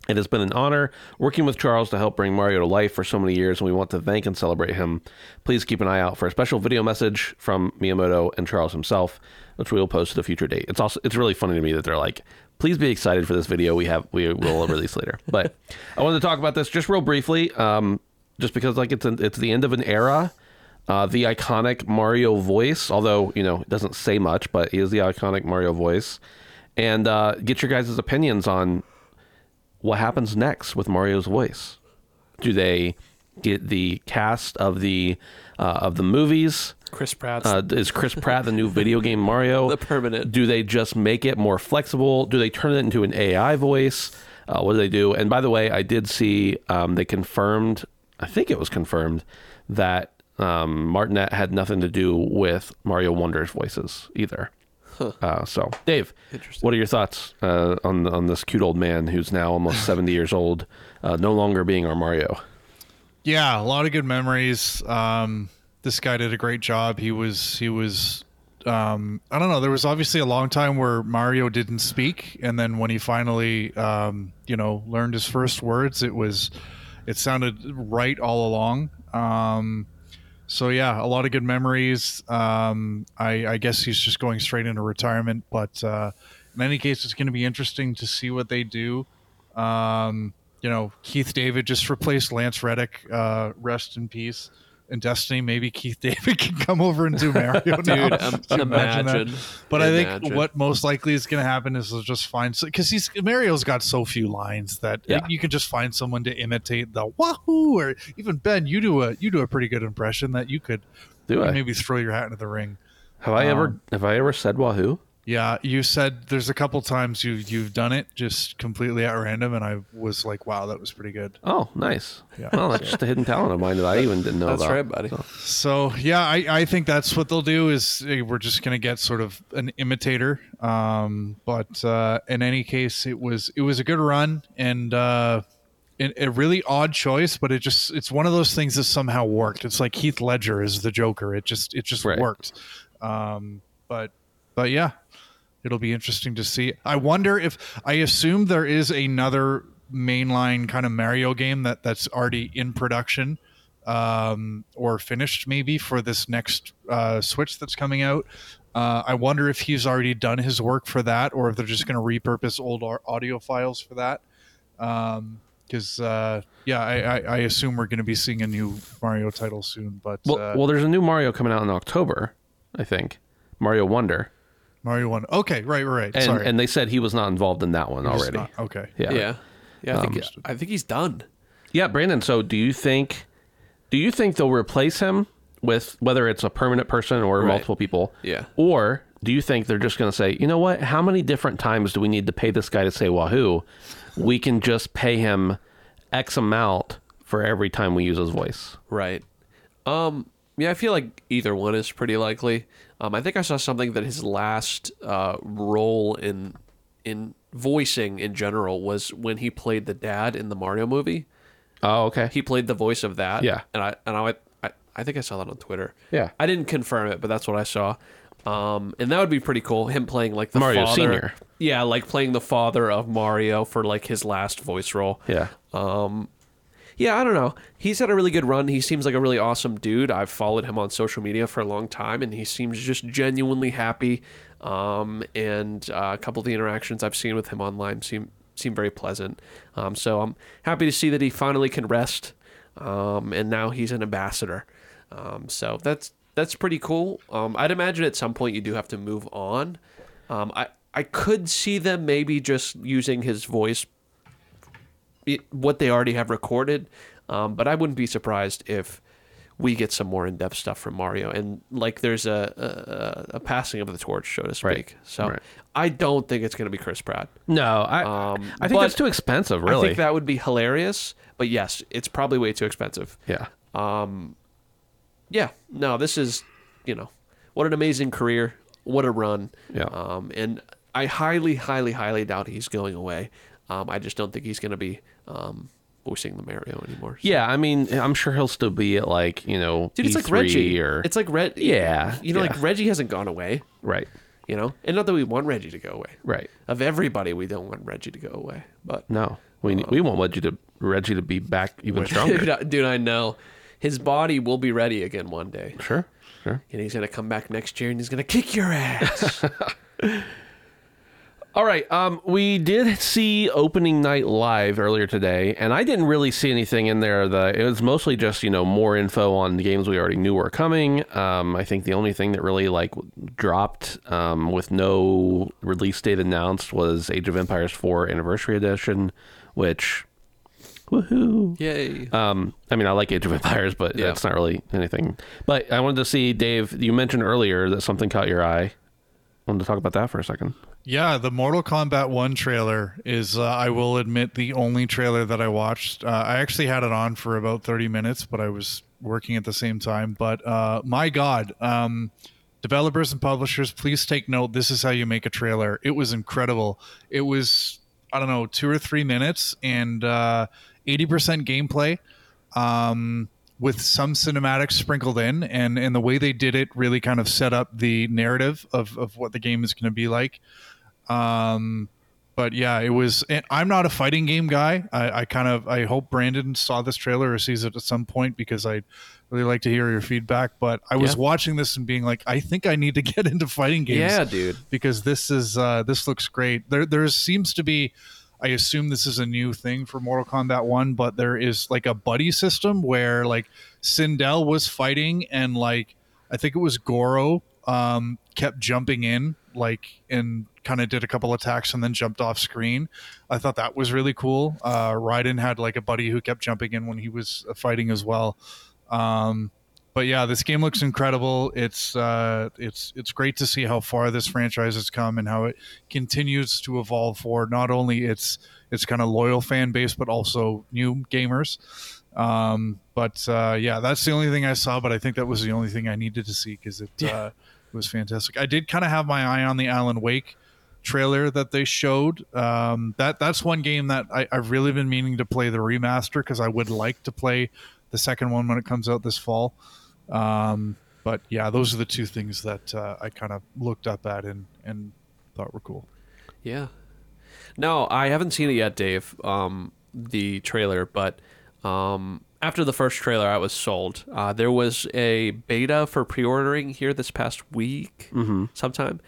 It has been an honor working with Charles to help bring Mario to life for so many years, and we want to thank and celebrate him. Please keep an eye out for a special video message from Miyamoto and Charles himself, which we will post at a future date. It's also it's really funny to me that they're like, "Please be excited for this video we have we will release later." But I wanted to talk about this just real briefly, um, just because like it's an, it's the end of an era. Uh, the iconic Mario voice, although you know it doesn't say much, but he is the iconic Mario voice, and uh, get your guys' opinions on what happens next with Mario's voice? Do they get the cast of the uh, of the movies? Chris Pratt's Uh, is Chris Pratt the new video game Mario? the permanent. Do they just make it more flexible? Do they turn it into an AI voice? Uh, what do they do? And by the way, I did see um, they confirmed. I think it was confirmed that um, Martinet had nothing to do with Mario Wonder's voices either. Uh, so, Dave, what are your thoughts uh, on on this cute old man who's now almost seventy years old, uh, no longer being our Mario? Yeah, a lot of good memories. Um, this guy did a great job. He was he was um, I don't know. There was obviously a long time where Mario didn't speak, and then when he finally um, you know learned his first words, it was it sounded right all along. Um, so yeah, a lot of good memories. Um, I, I guess he's just going straight into retirement, but uh, in any case, it's going to be interesting to see what they do. Um, you know, Keith David just replaced Lance Reddick. Uh, rest in peace. In Destiny, maybe Keith David can come over and do Mario. Dude, um, that? imagine. But I think what most likely is going to happen is they'll just find because he's Mario's got so few lines that Yeah. you can just find someone to imitate the wahoo or even Ben. You do a you do a pretty good impression that you could Do maybe throw your hat into the ring. Have I ever Um, have I ever said Wahoo? Yeah, you said there's a couple times you you've done it just completely at random, and I was like, wow, that was pretty good. Oh, nice. Yeah. Well, that's just a hidden talent of mine that I even didn't know That's about. right, buddy. So yeah, I, I think that's what they'll do is eh, we're just gonna get sort of an imitator. Um, but uh, in any case, it was it was a good run and uh, a really odd choice, but it just it's one of those things that somehow worked. It's like Heath Ledger is the Joker. It just it just Right. worked. Um, but but yeah, it'll be interesting to see. I wonder if I assume there is another mainline kind of Mario game that that's already in production um, or finished maybe for this next uh, Switch that's coming out. Uh, I wonder if he's already done his work for that, or if they're just going to repurpose old audio files for that. Because uh, yeah, I, I, I assume we're going to be seeing a new Mario title soon. But Well, uh, well, there's a new Mario coming out in October, I think. Mario Wonder. Mario One. Okay, right, right, right. And, Sorry, and they said he was not involved in that one Just already. not- okay. Yeah. Yeah. Yeah, I think Um, I think he's done. Yeah, Brandon. So, do you think, do you think they'll replace him with whether it's a permanent person or Right. multiple people? Yeah. Or do you think they're just going to say, you know what? How many different times do we need to pay this guy to say Wahoo? We can just pay him X amount for every time we use his voice. Right. Um. Yeah, I feel like either one is pretty likely. Um. I think I saw something that his last uh, role in in voicing in general was when he played the dad in the Mario movie. Oh, okay. He played the voice of that. Yeah. And I and I I, I think I saw that on Twitter. Yeah. I didn't confirm it, but that's what I saw. Um, and that would be pretty cool. Him playing like the Mario father. Senior. Yeah, like playing the father of Mario for like his last voice role. yeah. Yeah, I don't know. He's had a really good run. He seems like a really awesome dude. I've followed him on social media for a long time, and he seems just genuinely happy. Um, and uh, a couple of the interactions I've seen with him online seem seem very pleasant. Um, so I'm happy to see that he finally can rest, um, and now he's an ambassador. Um, so that's that's pretty cool. Um, I'd imagine at some point you do have to move on. Um, I I could see them maybe just using his voice it, what they already have recorded. Um, but I wouldn't be surprised if we get some more in-depth stuff from Mario, and like there's a a, a passing of the torch, so to speak. Right. So Right. I don't think it's going to be Chris Pratt. No, I Um, I think that's too expensive, I really. think that would be hilarious, but yes, it's probably way too expensive. yeah. Um. Yeah, no, this is, you know, what an amazing career, what a run. Yeah. Um, and I highly, highly, highly doubt he's going away. Um, I just don't think he's going to be um, voicing the Mario anymore. So- Yeah, I mean, I'm sure he'll still be at like you know, Dude, it's like E3 Reggie. or It's like Red. Yeah, You know, yeah. like Reggie hasn't gone away. right, You know, and not that we want Reggie to go away. right. Of everybody, we don't want Reggie to go away. But No, we we want Reggie to Reggie to be back even stronger. dude, I, dude, I know his body will be ready again one day, sure, sure. and he's gonna come back next year and he's gonna kick your ass. All right. Um, we did see opening night live earlier today, and I didn't really see anything in there. The it was mostly just you know more info on the games we already knew were coming. Um, I think the only thing that really like dropped um, with no release date announced was Age of Empires 4 Anniversary Edition, which woohoo. Yay! Um, I mean, I like Age of Empires, but Yeah. that's not really anything. But I wanted to see, Dave. You mentioned earlier that something caught your eye. Wanted to talk about that for a second. Yeah, the Mortal Kombat 1 trailer is, uh, I will admit, the only trailer that I watched. Uh, I actually had it on for about 30 minutes, but I was working at the same time. But uh, my God, um, developers and publishers, please take note. This is how you make a trailer. It was incredible. It was, I don't know, two or three minutes and uh, 80% gameplay. Um, with some cinematics sprinkled in and and the way they did it really kind of set up the narrative of, of what the game is going to be like um but yeah it was i'm not a fighting game guy I, I kind of i hope brandon saw this trailer or sees it at some point because i'd really like to hear your feedback but i was Yeah. watching this and being like i think i need to get into fighting games yeah, dude. because this is uh, this looks great. There there seems to be, I assume this is a new thing for Mortal Kombat One, but there is like a buddy system where like Sindel was fighting and like I think it was Goro um, kept jumping in like and kind of did a couple attacks and then jumped off screen. I thought that was really cool. Uh, Raiden had like a buddy who kept jumping in when he was uh, fighting as well. Um, but yeah, this game looks incredible. It's uh, it's it's great to see how far this franchise has come and how it continues to evolve for not only its its kind of loyal fan base, but also new gamers. Um, but uh, yeah, that's the only thing I saw. But I think that was the only thing I needed to see because it uh, was fantastic. I did kind of have my eye on the Alan Wake trailer that they showed. Um, that that's one game that I, I've really been meaning to play the remaster because I would like to play the second one when it comes out this fall. Um, but yeah, those are the two things that uh, I kind of looked up at and and thought were cool. Yeah. No, I haven't seen it yet, Dave. Um, the trailer, but um, after the first trailer, I was sold. Uh, there was a beta for pre-ordering here this past week, mm-hmm. sometime.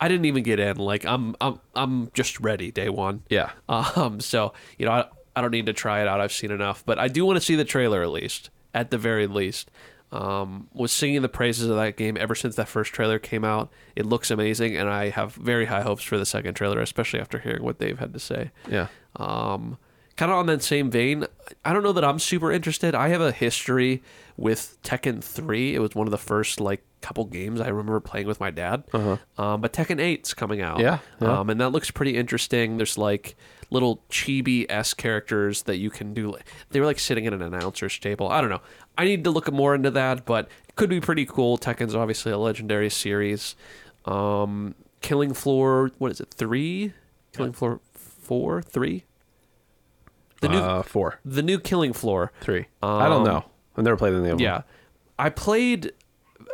I didn't even get in. Like I'm, I'm, I'm just ready day one. Yeah. Um. So you know, I, I don't need to try it out. I've seen enough, but I do want to see the trailer at least, at the very least. Um, was singing the praises of that game ever since that first trailer came out. It looks amazing, and I have very high hopes for the second trailer, especially after hearing what they've had to say. Yeah. Um, kind of on that same vein, I don't know that I'm super interested. I have a history with Tekken 3. It was one of the first like couple games I remember playing with my dad. Um, but Tekken 8's coming out. Uh-huh. Yeah, yeah. Um, and that looks pretty interesting. There's like little chibi s characters that you can do. They were like sitting in an announcer's table. I don't know. I need to look more into that, but it could be pretty cool. Tekken's obviously a legendary series. Um, Killing Floor, what is it? Three? Killing Floor four? Three? The new uh, four, the new Killing Floor. three. I don't know. I've never played any of them. Um, Yeah, I played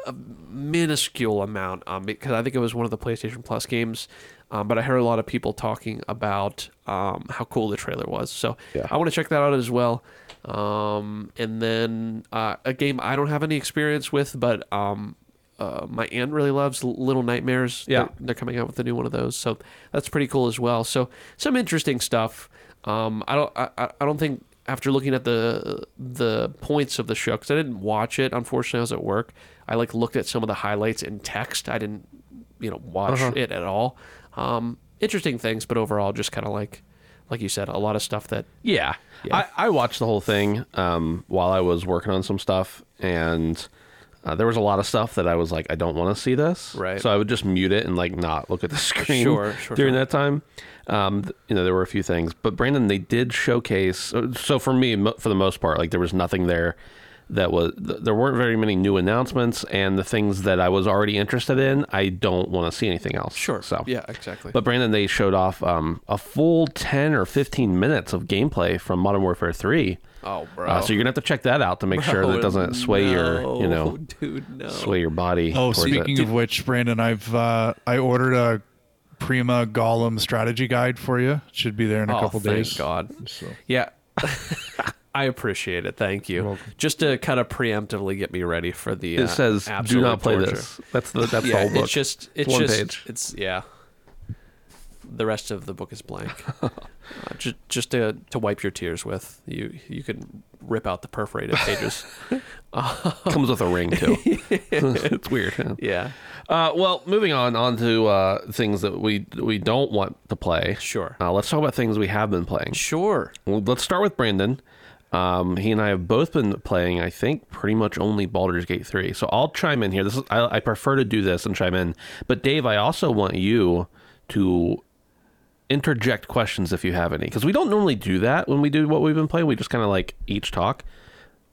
a minuscule amount um, because I think it was one of the PlayStation Plus games. Um, but I heard a lot of people talking about um, how cool the trailer was, so Yeah. I want to check that out as well. Um, and then uh, a game I don't have any experience with, but um, uh, my aunt really loves Little Nightmares. Yeah. they're, they're coming out with a new one of those, so that's pretty cool as well. So some interesting stuff. Um, I don't, I, I don't think after looking at the the points of the show because I didn't watch it. Unfortunately, I was at work. I like looked at some of the highlights in text. I didn't, you know, watch it at all. Um, interesting things, but overall, just kind of like, like you said, a lot of stuff that Yeah. Yeah. I, I watched the whole thing um, while I was working on some stuff, and uh, there was a lot of stuff that I was like, I don't want to see this. Right. So I would just mute it and like not look at the screen Sure, sure, during sure. that time. Um, th- you know, there were a few things, but Brandon, they did showcase. uh, So for me, mo- for the most part, like there was nothing there that was th- there weren't very many new announcements, and the things that I was already interested in, I don't want to see anything else. Sure. So Yeah, exactly. but Brandon, they showed off um, a full ten or fifteen minutes of gameplay from Modern Warfare Three. oh, bro. Uh, so you're gonna have to check that out to make sure that it doesn't sway your, you know, dude, no. sway your body. Oh, speaking it. of which, Brandon, I've uh, I ordered a Prima Gollum strategy guide for you. It should be there in a couple days. Oh, couple thank days. God. So. Yeah. I appreciate it. Thank you. Just to kind of preemptively get me ready for the. it uh, says, "Do not play torture." this." That's the that's the Yeah, whole book. it's just it's one just page. it's yeah. The rest of the book is blank. uh, just just to to wipe your tears with. You you can rip out the perforated pages. comes with a ring too. it's weird. yeah. yeah. Uh, well, moving on on to uh, things that we we don't want to play. Sure. Uh, let's talk about things we have been playing. Sure. Well, let's start with Brandon. Um, he and I have both been playing, I think, pretty much only Baldur's Gate 3. So I'll chime in here. This is I, I prefer to do this and chime in. But Dave, I also want you to interject questions if you have any, because we don't normally do that when we do what we've been playing. We just kind of like each talk,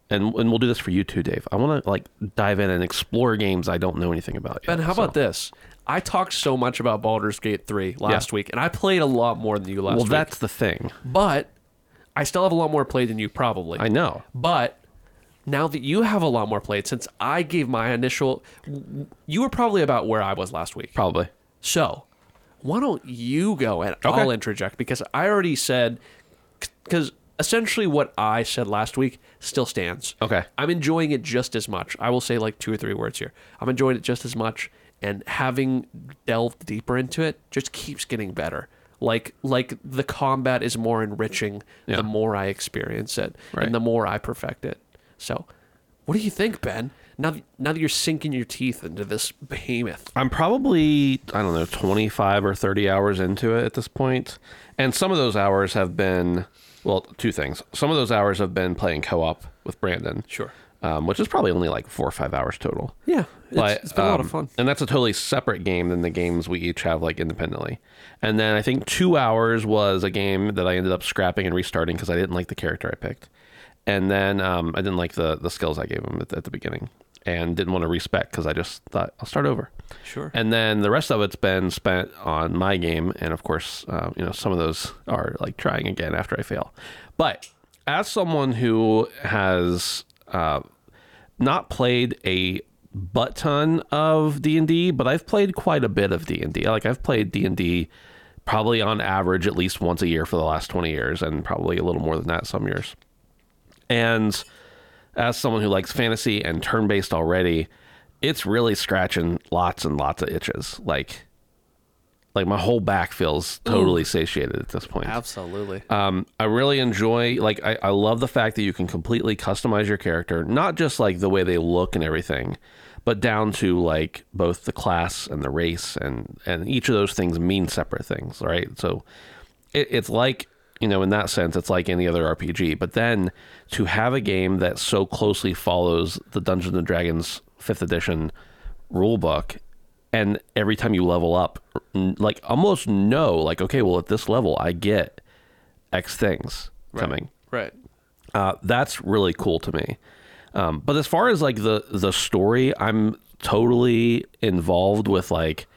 and and we'll do this for you too, Dave. I want to like dive in and explore games I don't know anything about. Yet, Ben, how so. about this? I talked so much about Baldur's Gate 3 last week, and I played a lot more than you last Well, week. Well, that's the thing. But I still have a lot more played than you probably. I know. But now that you have a lot more played, since I gave my initial, you were probably about where I was last week. Probably. So why don't you go and Okay. I'll interject because I already said, because essentially what I said last week still stands. Okay. I'm enjoying it just as much. I will say like two or three words here. I'm enjoying it just as much, and having delved deeper into it just keeps getting better. Like like the combat is more enriching Yeah. the more I experience it Right. and the more I perfect it. So, what do you think, Ben? Now, that- now that you're sinking your teeth into this behemoth, I'm probably, I don't know, 25 or 30 hours into it at this. And some of those hours have been, well, two things. Some of those hours have been playing co op with Brandon. Sure. Um, which is probably only like four or five hours total. Yeah, it's, But, it's been a lot um, of fun. And that's a totally separate game than the games we each have like independently. And then I think two hours was a game that I ended up scrapping and restarting because I didn't like the character I picked. And then um, I didn't like the, the skills I gave him at, at the beginning and didn't want to respec because I just thought I'll start over. Sure. And then the rest of it's been spent on my game, and of course, uh, you know, some of those are like trying again after I fail. But as someone who has uh, not played a butt ton of D and D, but I've played quite a bit of D and D. Like I've played D and D probably on average at least once a year for the last twenty years, and probably a little more than that some years. And as someone who likes fantasy and turn based already, it's really scratching lots and lots of itches. Like, like my whole back feels totally satiated at this point. Absolutely. Um, I really enjoy like I, I love the fact that you can completely customize your character, not just like the way they look and everything, but down to like both the class and the race and and each of those things mean separate things, right? So it, it's like you know in that sense it's like any other RPG, but then to have a game that so closely follows the Dungeons and Dragons fifth edition rule book and every time you level up like almost know like okay well at this level i get x things coming. Right. uh, that's really cool to me. Um, but as far as like the the story i'm totally involved with like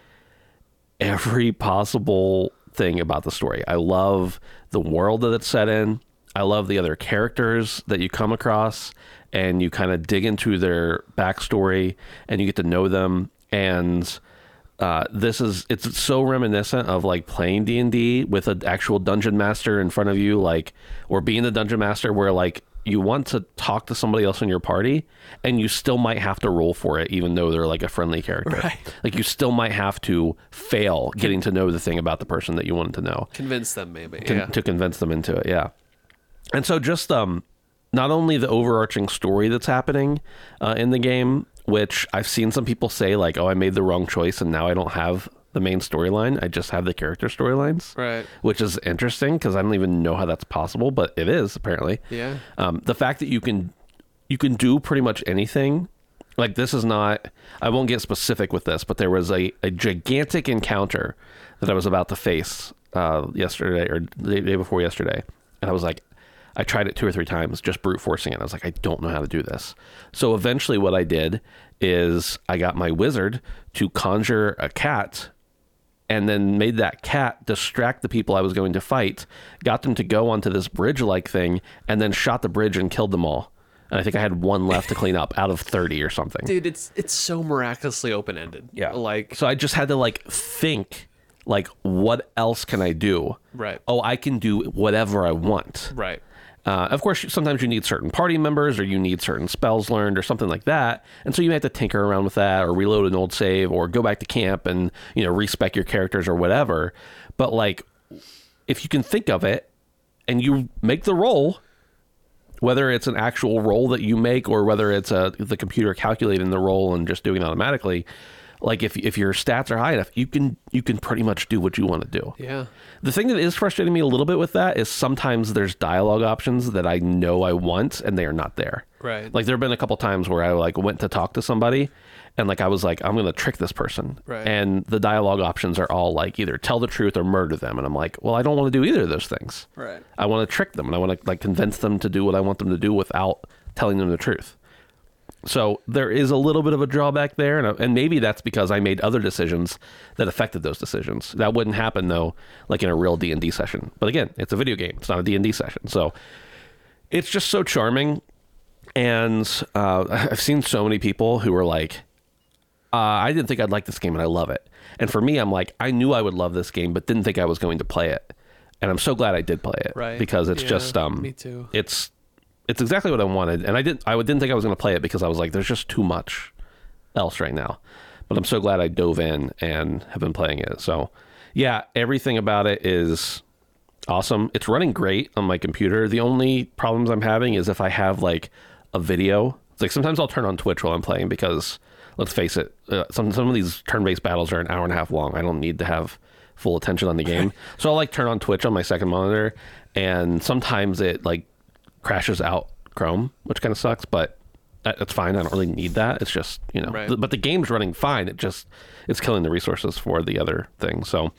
every possible thing about the story. I love the world that it's set in. I love the other characters that you come across and you kind of dig into their backstory and you get to know them. And uh, this is it's so reminiscent of like playing D and D with an actual dungeon master in front of you, like or being the dungeon master, where like you want to talk to somebody else in your party, and you still might have to roll for it, even though they're like a friendly character. Right. Like you still might have to fail getting to know the thing about the person that you wanted to know Convince them, maybe. con- yeah. to convince them into it. Yeah, and so just um, not only the overarching story that's happening uh, in the game, which I've seen some people say like, "Oh, I made the wrong choice, and now I don't have the main storyline. I just have the character storylines." Right. Which is interesting because I don't even know how that's possible, but it is apparently. Yeah. Um, the fact that you can you can do pretty much anything. Like this is not. I won't get specific with this, but there was a, a gigantic encounter that I was about to face uh, yesterday or the day before yesterday, and I was like, I tried it two or three times, just brute forcing it. I was like, I don't know how to do this. So eventually, what I did is I got my wizard to conjure a cat and then made that cat distract the people I was going to fight, got them to go onto this bridge like thing, and then shot the bridge and killed them all. And I think I had one left to clean up out of 30 or something. Dude, it's it's so miraculously open ended. Yeah. Like So I just had to like think like what else can I do? Right. Oh, I can do whatever I want. Right. Uh, of course, sometimes you need certain party members or you need certain spells learned or something like that. And so you may have to tinker around with that or reload an old save or go back to camp and, you know, respec your characters or whatever. But like, if you can think of it and you make the roll, whether it's an actual roll that you make or whether it's a, the computer calculating the roll and just doing it automatically, like if, if your stats are high enough, you can you can pretty much do what you want to do. Yeah. The thing that is frustrating me a little bit with that is sometimes there's dialogue options that I know I want and they are not there. Right. Like there have been a couple times where I like went to talk to somebody and like I was like I'm going to trick this person. Right. And the dialogue options are all like either tell the truth or murder them and I'm like, "Well, I don't want to do either of those things." Right. I want to trick them and I want to like convince them to do what I want them to do without telling them the truth. So there is a little bit of a drawback there, and, and maybe that's because I made other decisions that affected those decisions. That wouldn't happen though, like in a real D and D session. But again, it's a video game; it's not a D and D session. So it's just so charming, and uh, I've seen so many people who are like, uh, "I didn't think I'd like this game, and I love it." And for me, I'm like, I knew I would love this game, but didn't think I was going to play it. And I'm so glad I did play it, Right. Because it's Yeah, just um, me too. it's it's exactly what I wanted, and I didn't I didn't think I was going to play it because I was like, there's just too much else right now. But I'm so glad I dove in and have been playing it. So yeah, everything about it is awesome. It's running great on my computer. The only problems I'm having is if I have like a video. It's like sometimes I'll turn on Twitch while I'm playing because let's face it, uh, some some of these turn-based battles are an hour and a half long. I don't need to have full attention on the game. so I'll like turn on Twitch on my second monitor and sometimes it like crashes out Chrome, which kind of sucks, but that- that's fine. I don't really need that. It's just you know, Right. th- but the game's running fine. It just it's killing the resources for the other thing. So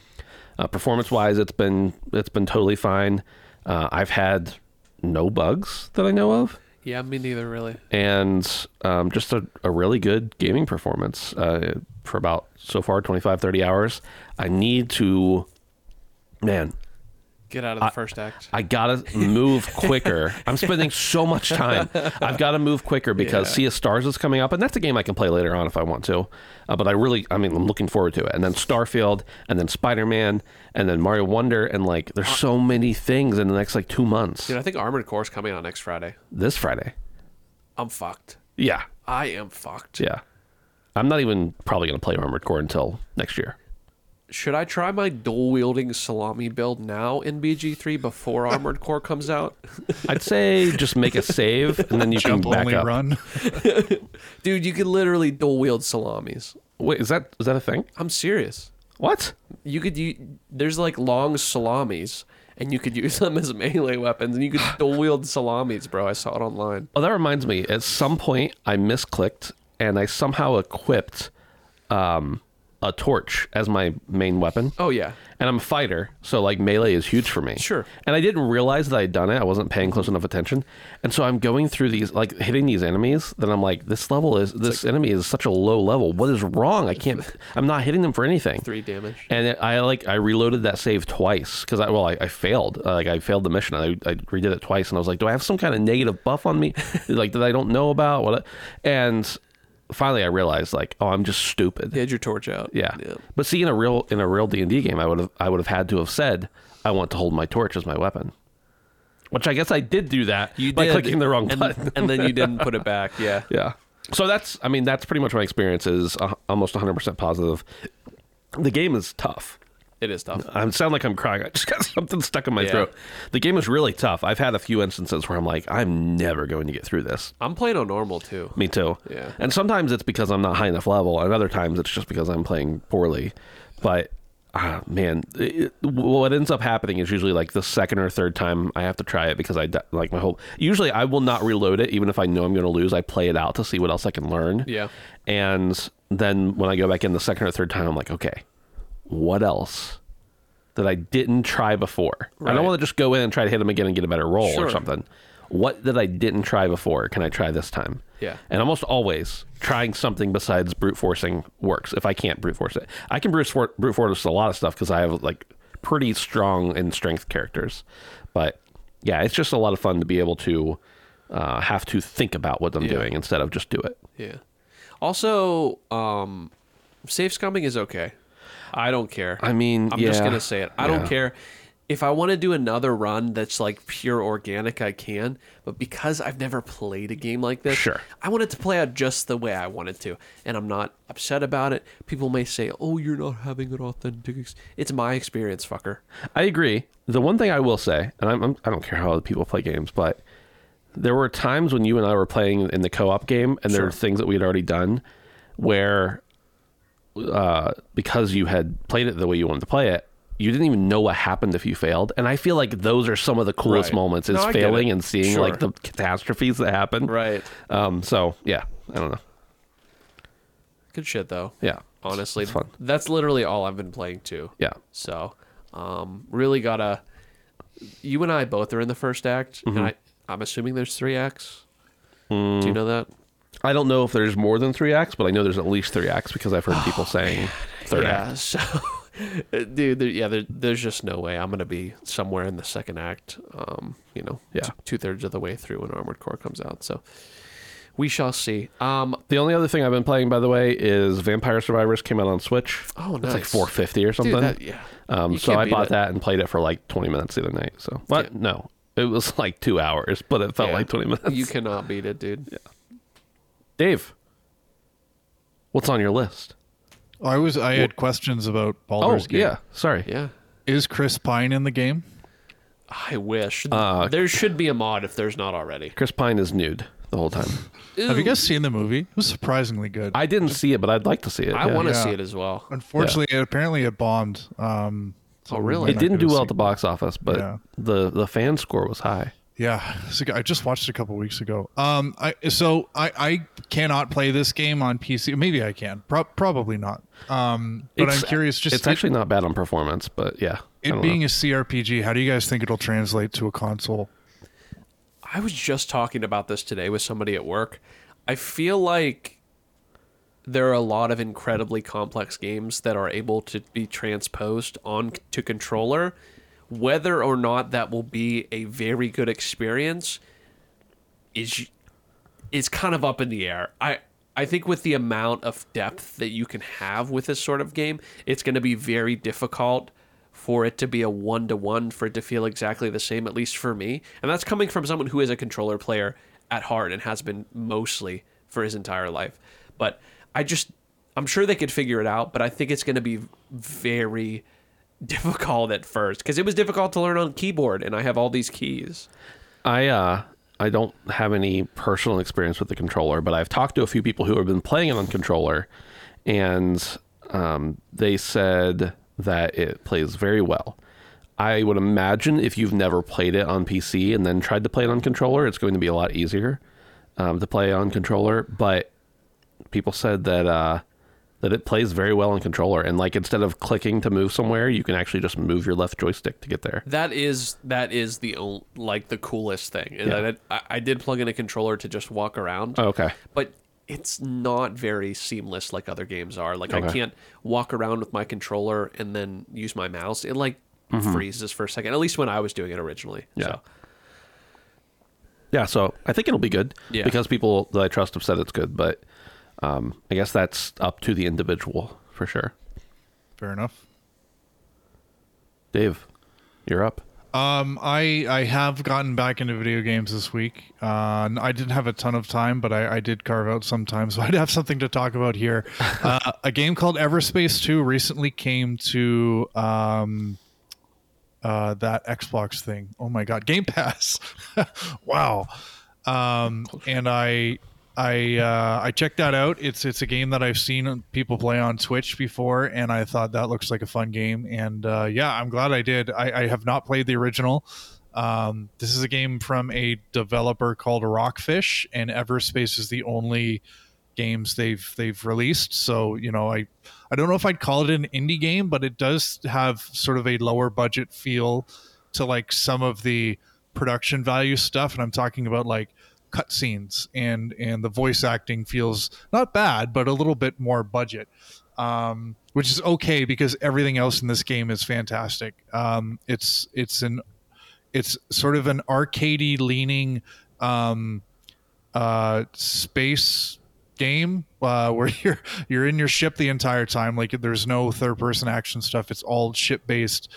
uh, performance wise, it's been it's been totally fine. Uh, I've had no bugs that I know of Yeah, me neither, really. and um, just a, a really good gaming performance uh, for about so far 25 30 hours i need to man Get out of the first act. i gotta move quicker i'm spending so much time i've got to move quicker because Yeah. sea of stars is coming up and that's a game i can play later on if i want to uh, but i really i mean i'm looking forward to it and then starfield and then spider-man and then mario wonder and like there's so many things in the next like two months Dude, I think Armored Core is coming out next Friday. this friday I'm fucked. yeah I am fucked. yeah i'm not even probably to play armored core until next year Should I try my dual wielding salami build now in BG3 before Armored Core comes out? I'd say just make a save and then you Jump can back only up. run. Dude, you could literally dual wield salamis. Wait, is that is that a thing? I'm serious. What? You could use, there's like long salamis and you could use them as melee weapons and you could dual wield salamis, bro. I saw it online. Oh, that reminds me. At some point, I misclicked and I somehow equipped um, a torch as my main weapon. Oh yeah. And I'm a fighter, so like melee is huge for me. Sure. And I didn't realize that I'd done it. I wasn't paying close enough attention. And so I'm going through these, like hitting these enemies. That I'm like, this level is, this enemy is such a low level. What is wrong? I can't, I'm not hitting them for anything. 3 damage. And it, I like I reloaded that save twice because I well I, I failed uh, like I failed the mission. I, I redid it twice and I was like, do I have some kind of negative buff on me like that I don't know about? What? And finally I realized like, oh, I'm just stupid. You had your torch out. Yeah. But see, in a real in a real D and D game, I would have I would have had to have said I want to hold my torch as my weapon. Which I guess I did do that You by did, clicking the wrong and, button. and then you didn't put it back. Yeah. Yeah. So that's, I mean, that's pretty much my experience is uh, almost 100% positive. The game is tough. It is tough. I sound like I'm crying. I just got something stuck in my Yeah. throat. The game is really tough. I've had a few instances where I'm like, I'm never going to get through this. I'm playing on normal too. Me too. Yeah. And sometimes it's because I'm not high enough level, and other times it's just because I'm playing poorly. But ah, man, it, what ends up happening is usually like the second or third time I have to try it because I like my whole. Usually I will not reload it even if I know I'm going to lose. I play it out to see what else I can learn. Yeah. And then when I go back in the second or third time, I'm like, okay, what else that I didn't try before? I don't want to just go in and try to hit them again and get a better roll Sure. or something. What that I didn't try before can I try this time? Yeah. And almost always trying something besides brute forcing works if I can't brute force it. I can brute, for, brute force a lot of stuff because I have like pretty strong in strength characters. But yeah, it's just a lot of fun to be able to uh, have to think about what I'm Yeah. doing instead of just do it. Yeah. Also, um, save scumming is okay. I don't care. I mean, I'm just gonna say it. I don't care. If I want to do another run that's like pure organic, I can. But because I've never played a game like this, Sure. I want it to play out just the way I want it to, and I'm not upset about it. People may say, "Oh, you're not having an authentic." Ex-. It's my experience, fucker. I agree. The one thing I will say, and I'm, I'm, I don't care how other people play games, but there were times when you and I were playing in the co-op game, and there were things that we had already done where, uh, because you had played it the way you wanted to play it, you didn't even know what happened if you failed. And I feel like those are some of the coolest Right. moments is No, failing and seeing Sure. like the catastrophes that happen. Right. Um. So yeah, I don't know. Good shit, though. Yeah. Honestly, It's fun. that's literally all I've been playing too. Yeah. So, um, really gotta. You and I both are in the first act, Mm-hmm. and I, I'm assuming there's three acts. Mm. Do you know that? I don't know if there's more than three acts, but I know there's at least three acts because I've heard people saying third yeah. act. So, dude, there, yeah, there, there's just no way I'm gonna be somewhere in the second act. Um, you know, Yeah. two thirds of the way through when Armored Core comes out. So, we shall see. Um, The only other thing I've been playing, by the way, is Vampire Survivors came out on Switch. Oh, It's like 450 or something. dude, that, yeah. um, so I bought it. that and played it for like 20 minutes the other night. So, what? Yeah. No, it was like two hours, but it felt Yeah. like 20 minutes. You cannot beat it, dude. Dave, what's on your list? I was I had questions about Oh, Baldur's Gate. yeah. Sorry. Yeah. Is Chris Pine in the game? I wish Uh, there should be a mod if there's not already. Chris Pine is nude the whole time. Have you guys seen the movie? It was surprisingly good. I didn't see it, but I'd like to see it. I yeah. want to Yeah. see it as well. Unfortunately, apparently it bombed. Um, so Oh, we really? might It not didn't get do to well see at the box office, but Yeah. the the fan score was high. Yeah, so I just watched it a couple weeks ago. Um, I so I I cannot play this game on PC. Maybe I can. Pro- probably not. Um, but It's- I'm curious. Just it's it, actually not bad on performance, but yeah. It being know. a CRPG. How do you guys think it'll translate to a console? I was just talking about this today with somebody at work. I feel like there are a lot of incredibly complex games that are able to be transposed on to controller. Whether or not that will be a very good experience is is kind of up in the air. I I think with the amount of depth that you can have with this sort of game, it's going to be very difficult for it to be a one to one for it to feel exactly the same at least for me. And that's coming from someone who is a controller player at heart and has been mostly for his entire life. But I just I'm sure they could figure it out, but I think it's going to be very difficult at first because it was difficult to learn on keyboard and I have all these keys. I uh I don't have any personal experience with the controller, but I've talked to a few people who have been playing it on controller, and um, they said that it plays very well. I would imagine if you've never played it on PC and then tried to play it on controller, it's going to be a lot easier um, to play on controller. But people said that uh, that it plays very well on controller, and like instead of clicking to move somewhere, you can actually just move your left joystick to get there. That is that is the like the coolest thing. Yeah. I, I did plug in a controller to just walk around. Oh, okay. but it's not very seamless like other games are. Like I can't walk around with my controller and then use my mouse. It like Mm-hmm. freezes for a second. At least when I was doing it originally. Yeah. So Yeah, so I think it'll be good Yeah. because people that I trust have said it's good, but um, I guess that's up to the individual for sure. Fair enough. Dave, you're up. Um, I I have gotten back into video games this week. Uh, I didn't have a ton of time, but I, I did carve out some time, so I'd have something to talk about here. Uh, a game called Everspace Two recently came to um, uh, that Xbox thing. Oh my God, Game Pass! wow. Um, and I I uh, I checked that out. It's it's a game that I've seen people play on Twitch before, and I thought that looks like a fun game. And uh, yeah, I'm glad I did. I, I have not played the original. Um, this is a game from a developer called Rockfish, and Everspace is the only games they've they've released. So you know, I I don't know if I'd call it an indie game, but it does have sort of a lower budget feel to like some of the production value stuff, and I'm talking about like cutscenes and and the voice acting feels not bad, but a little bit more budget. Um, which is okay because everything else in this game is fantastic. Um, it's it's an it's sort of an arcadey leaning um, uh, space game uh, where you're you're in your ship the entire time. Like there's no third person action stuff. It's all ship based,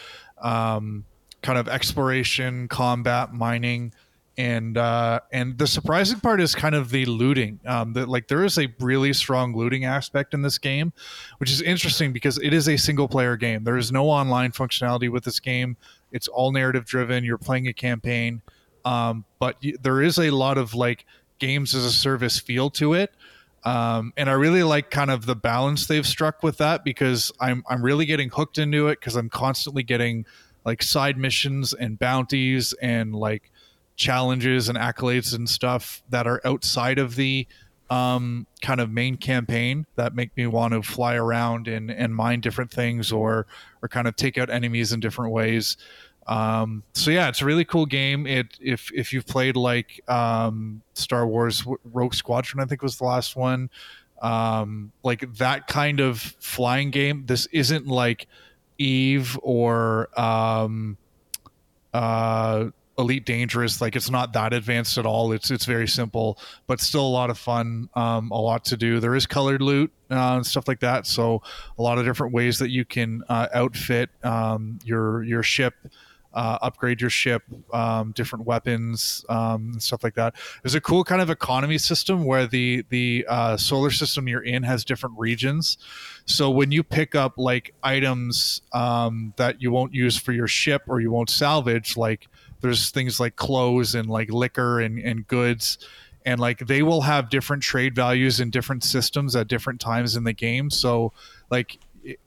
um, kind of exploration, combat, mining, and uh, and the surprising part is kind of the looting. Um, that like there is a really strong looting aspect in this game, which is interesting because it is a single player game. There is no online functionality with this game. It's all narrative driven. You're playing a campaign, um, but y- there is a lot of like games as a service feel to it. Um, and I really like kind of the balance they've struck with that because I'm I'm really getting hooked into it because I'm constantly getting like side missions and bounties and like challenges and accolades and stuff that are outside of the um, kind of main campaign that make me want to fly around and, and mine different things or or kind of take out enemies in different ways. Um, so yeah, it's a really cool game. It if if you've played like um, Star Wars Rogue Squadron, I think was the last one. Um, like that kind of flying game. This isn't like Eve or um, uh, Elite Dangerous. Like it's not that advanced at all. It's it's very simple, but still a lot of fun. Um, a lot to do. There is colored loot uh, and stuff like that. So a lot of different ways that you can uh, outfit um, your your ship. Uh, upgrade your ship, um, different weapons, um, and stuff like that. There's a cool kind of economy system where the the uh, solar system you're in has different regions. So when you pick up like items um, that you won't use for your ship or you won't salvage, like there's things like clothes and like liquor and, and goods and like they will have different trade values in different systems at different times in the game so like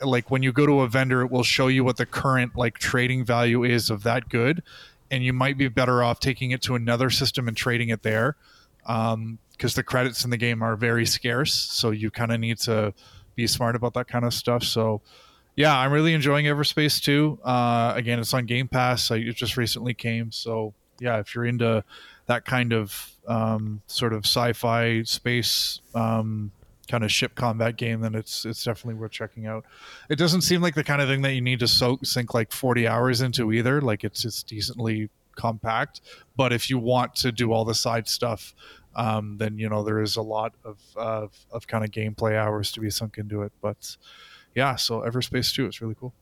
like when you go to a vendor it will show you what the current like trading value is of that good and you might be better off taking it to another system and trading it there, because um, the credits in the game are very scarce. So you kind of need to be smart about that kind of stuff. So yeah, I'm really enjoying Everspace 2. Uh, again, it's on Game Pass. It just recently came, so yeah, if you're into that kind of um, sort of sci-fi space um, kind of ship combat game, then it's it's definitely worth checking out. It doesn't seem like the kind of thing that you need to soak sink like 40 hours into either. Like it's it's decently compact, but if you want to do all the side stuff, um, then you know there is a lot of of, of kind of gameplay hours to be sunk into it. But yeah, so Everspace 2 is really cool.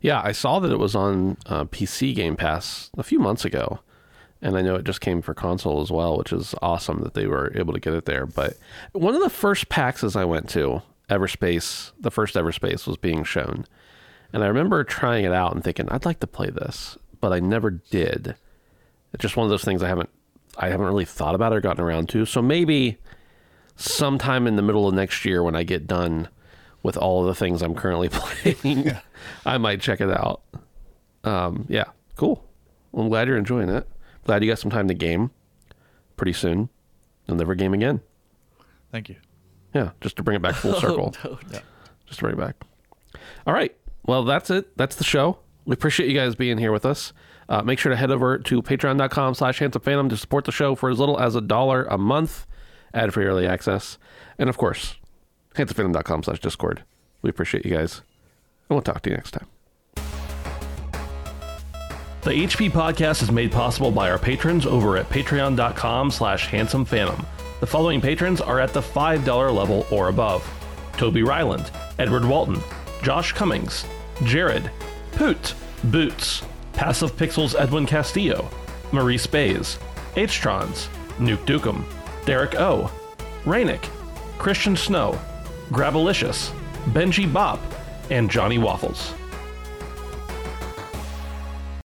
Yeah, I saw that it was on uh, PC Game Pass a few months ago, and I know it just came for console as well, which is awesome that they were able to get it there. But one of the first PAXs I went to, Everspace, the first Everspace was being shown, and I remember trying it out and thinking I'd like to play this, but I never did. It's just one of those things I haven't I haven't really thought about or gotten around to. So maybe sometime in the middle of next year when I get done with all of the things I'm currently playing, yeah. I might check it out. Um, yeah, cool. Well, I'm glad you're enjoying it. Glad you got some time to game. Pretty soon, you'll never game again. Thank you. Yeah, just to bring it back full circle. oh, no. yeah. Just to bring it back. All right. Well, that's it. That's the show. We appreciate you guys being here with us. Uh, make sure to head over to patreon.com slash handsome phantom to support the show for as little as a dollar a month, ad free early access. And of course, handsomephantom.com slash discord. We appreciate you guys. And we'll talk to you next time. The HP podcast is made possible by our patrons over at patreon.com slash handsomephantom. The following patrons are at the $5 level or above. Toby Ryland, Edward Walton, Josh Cummings, Jared, Poot, Boots, Passive Pixels Edwin Castillo, Maurice Bays, H-Trons, Nuke Dukem, Derek O, Rainick, Christian Snow, Grabalicious, Benji Bop, and Johnny Waffles.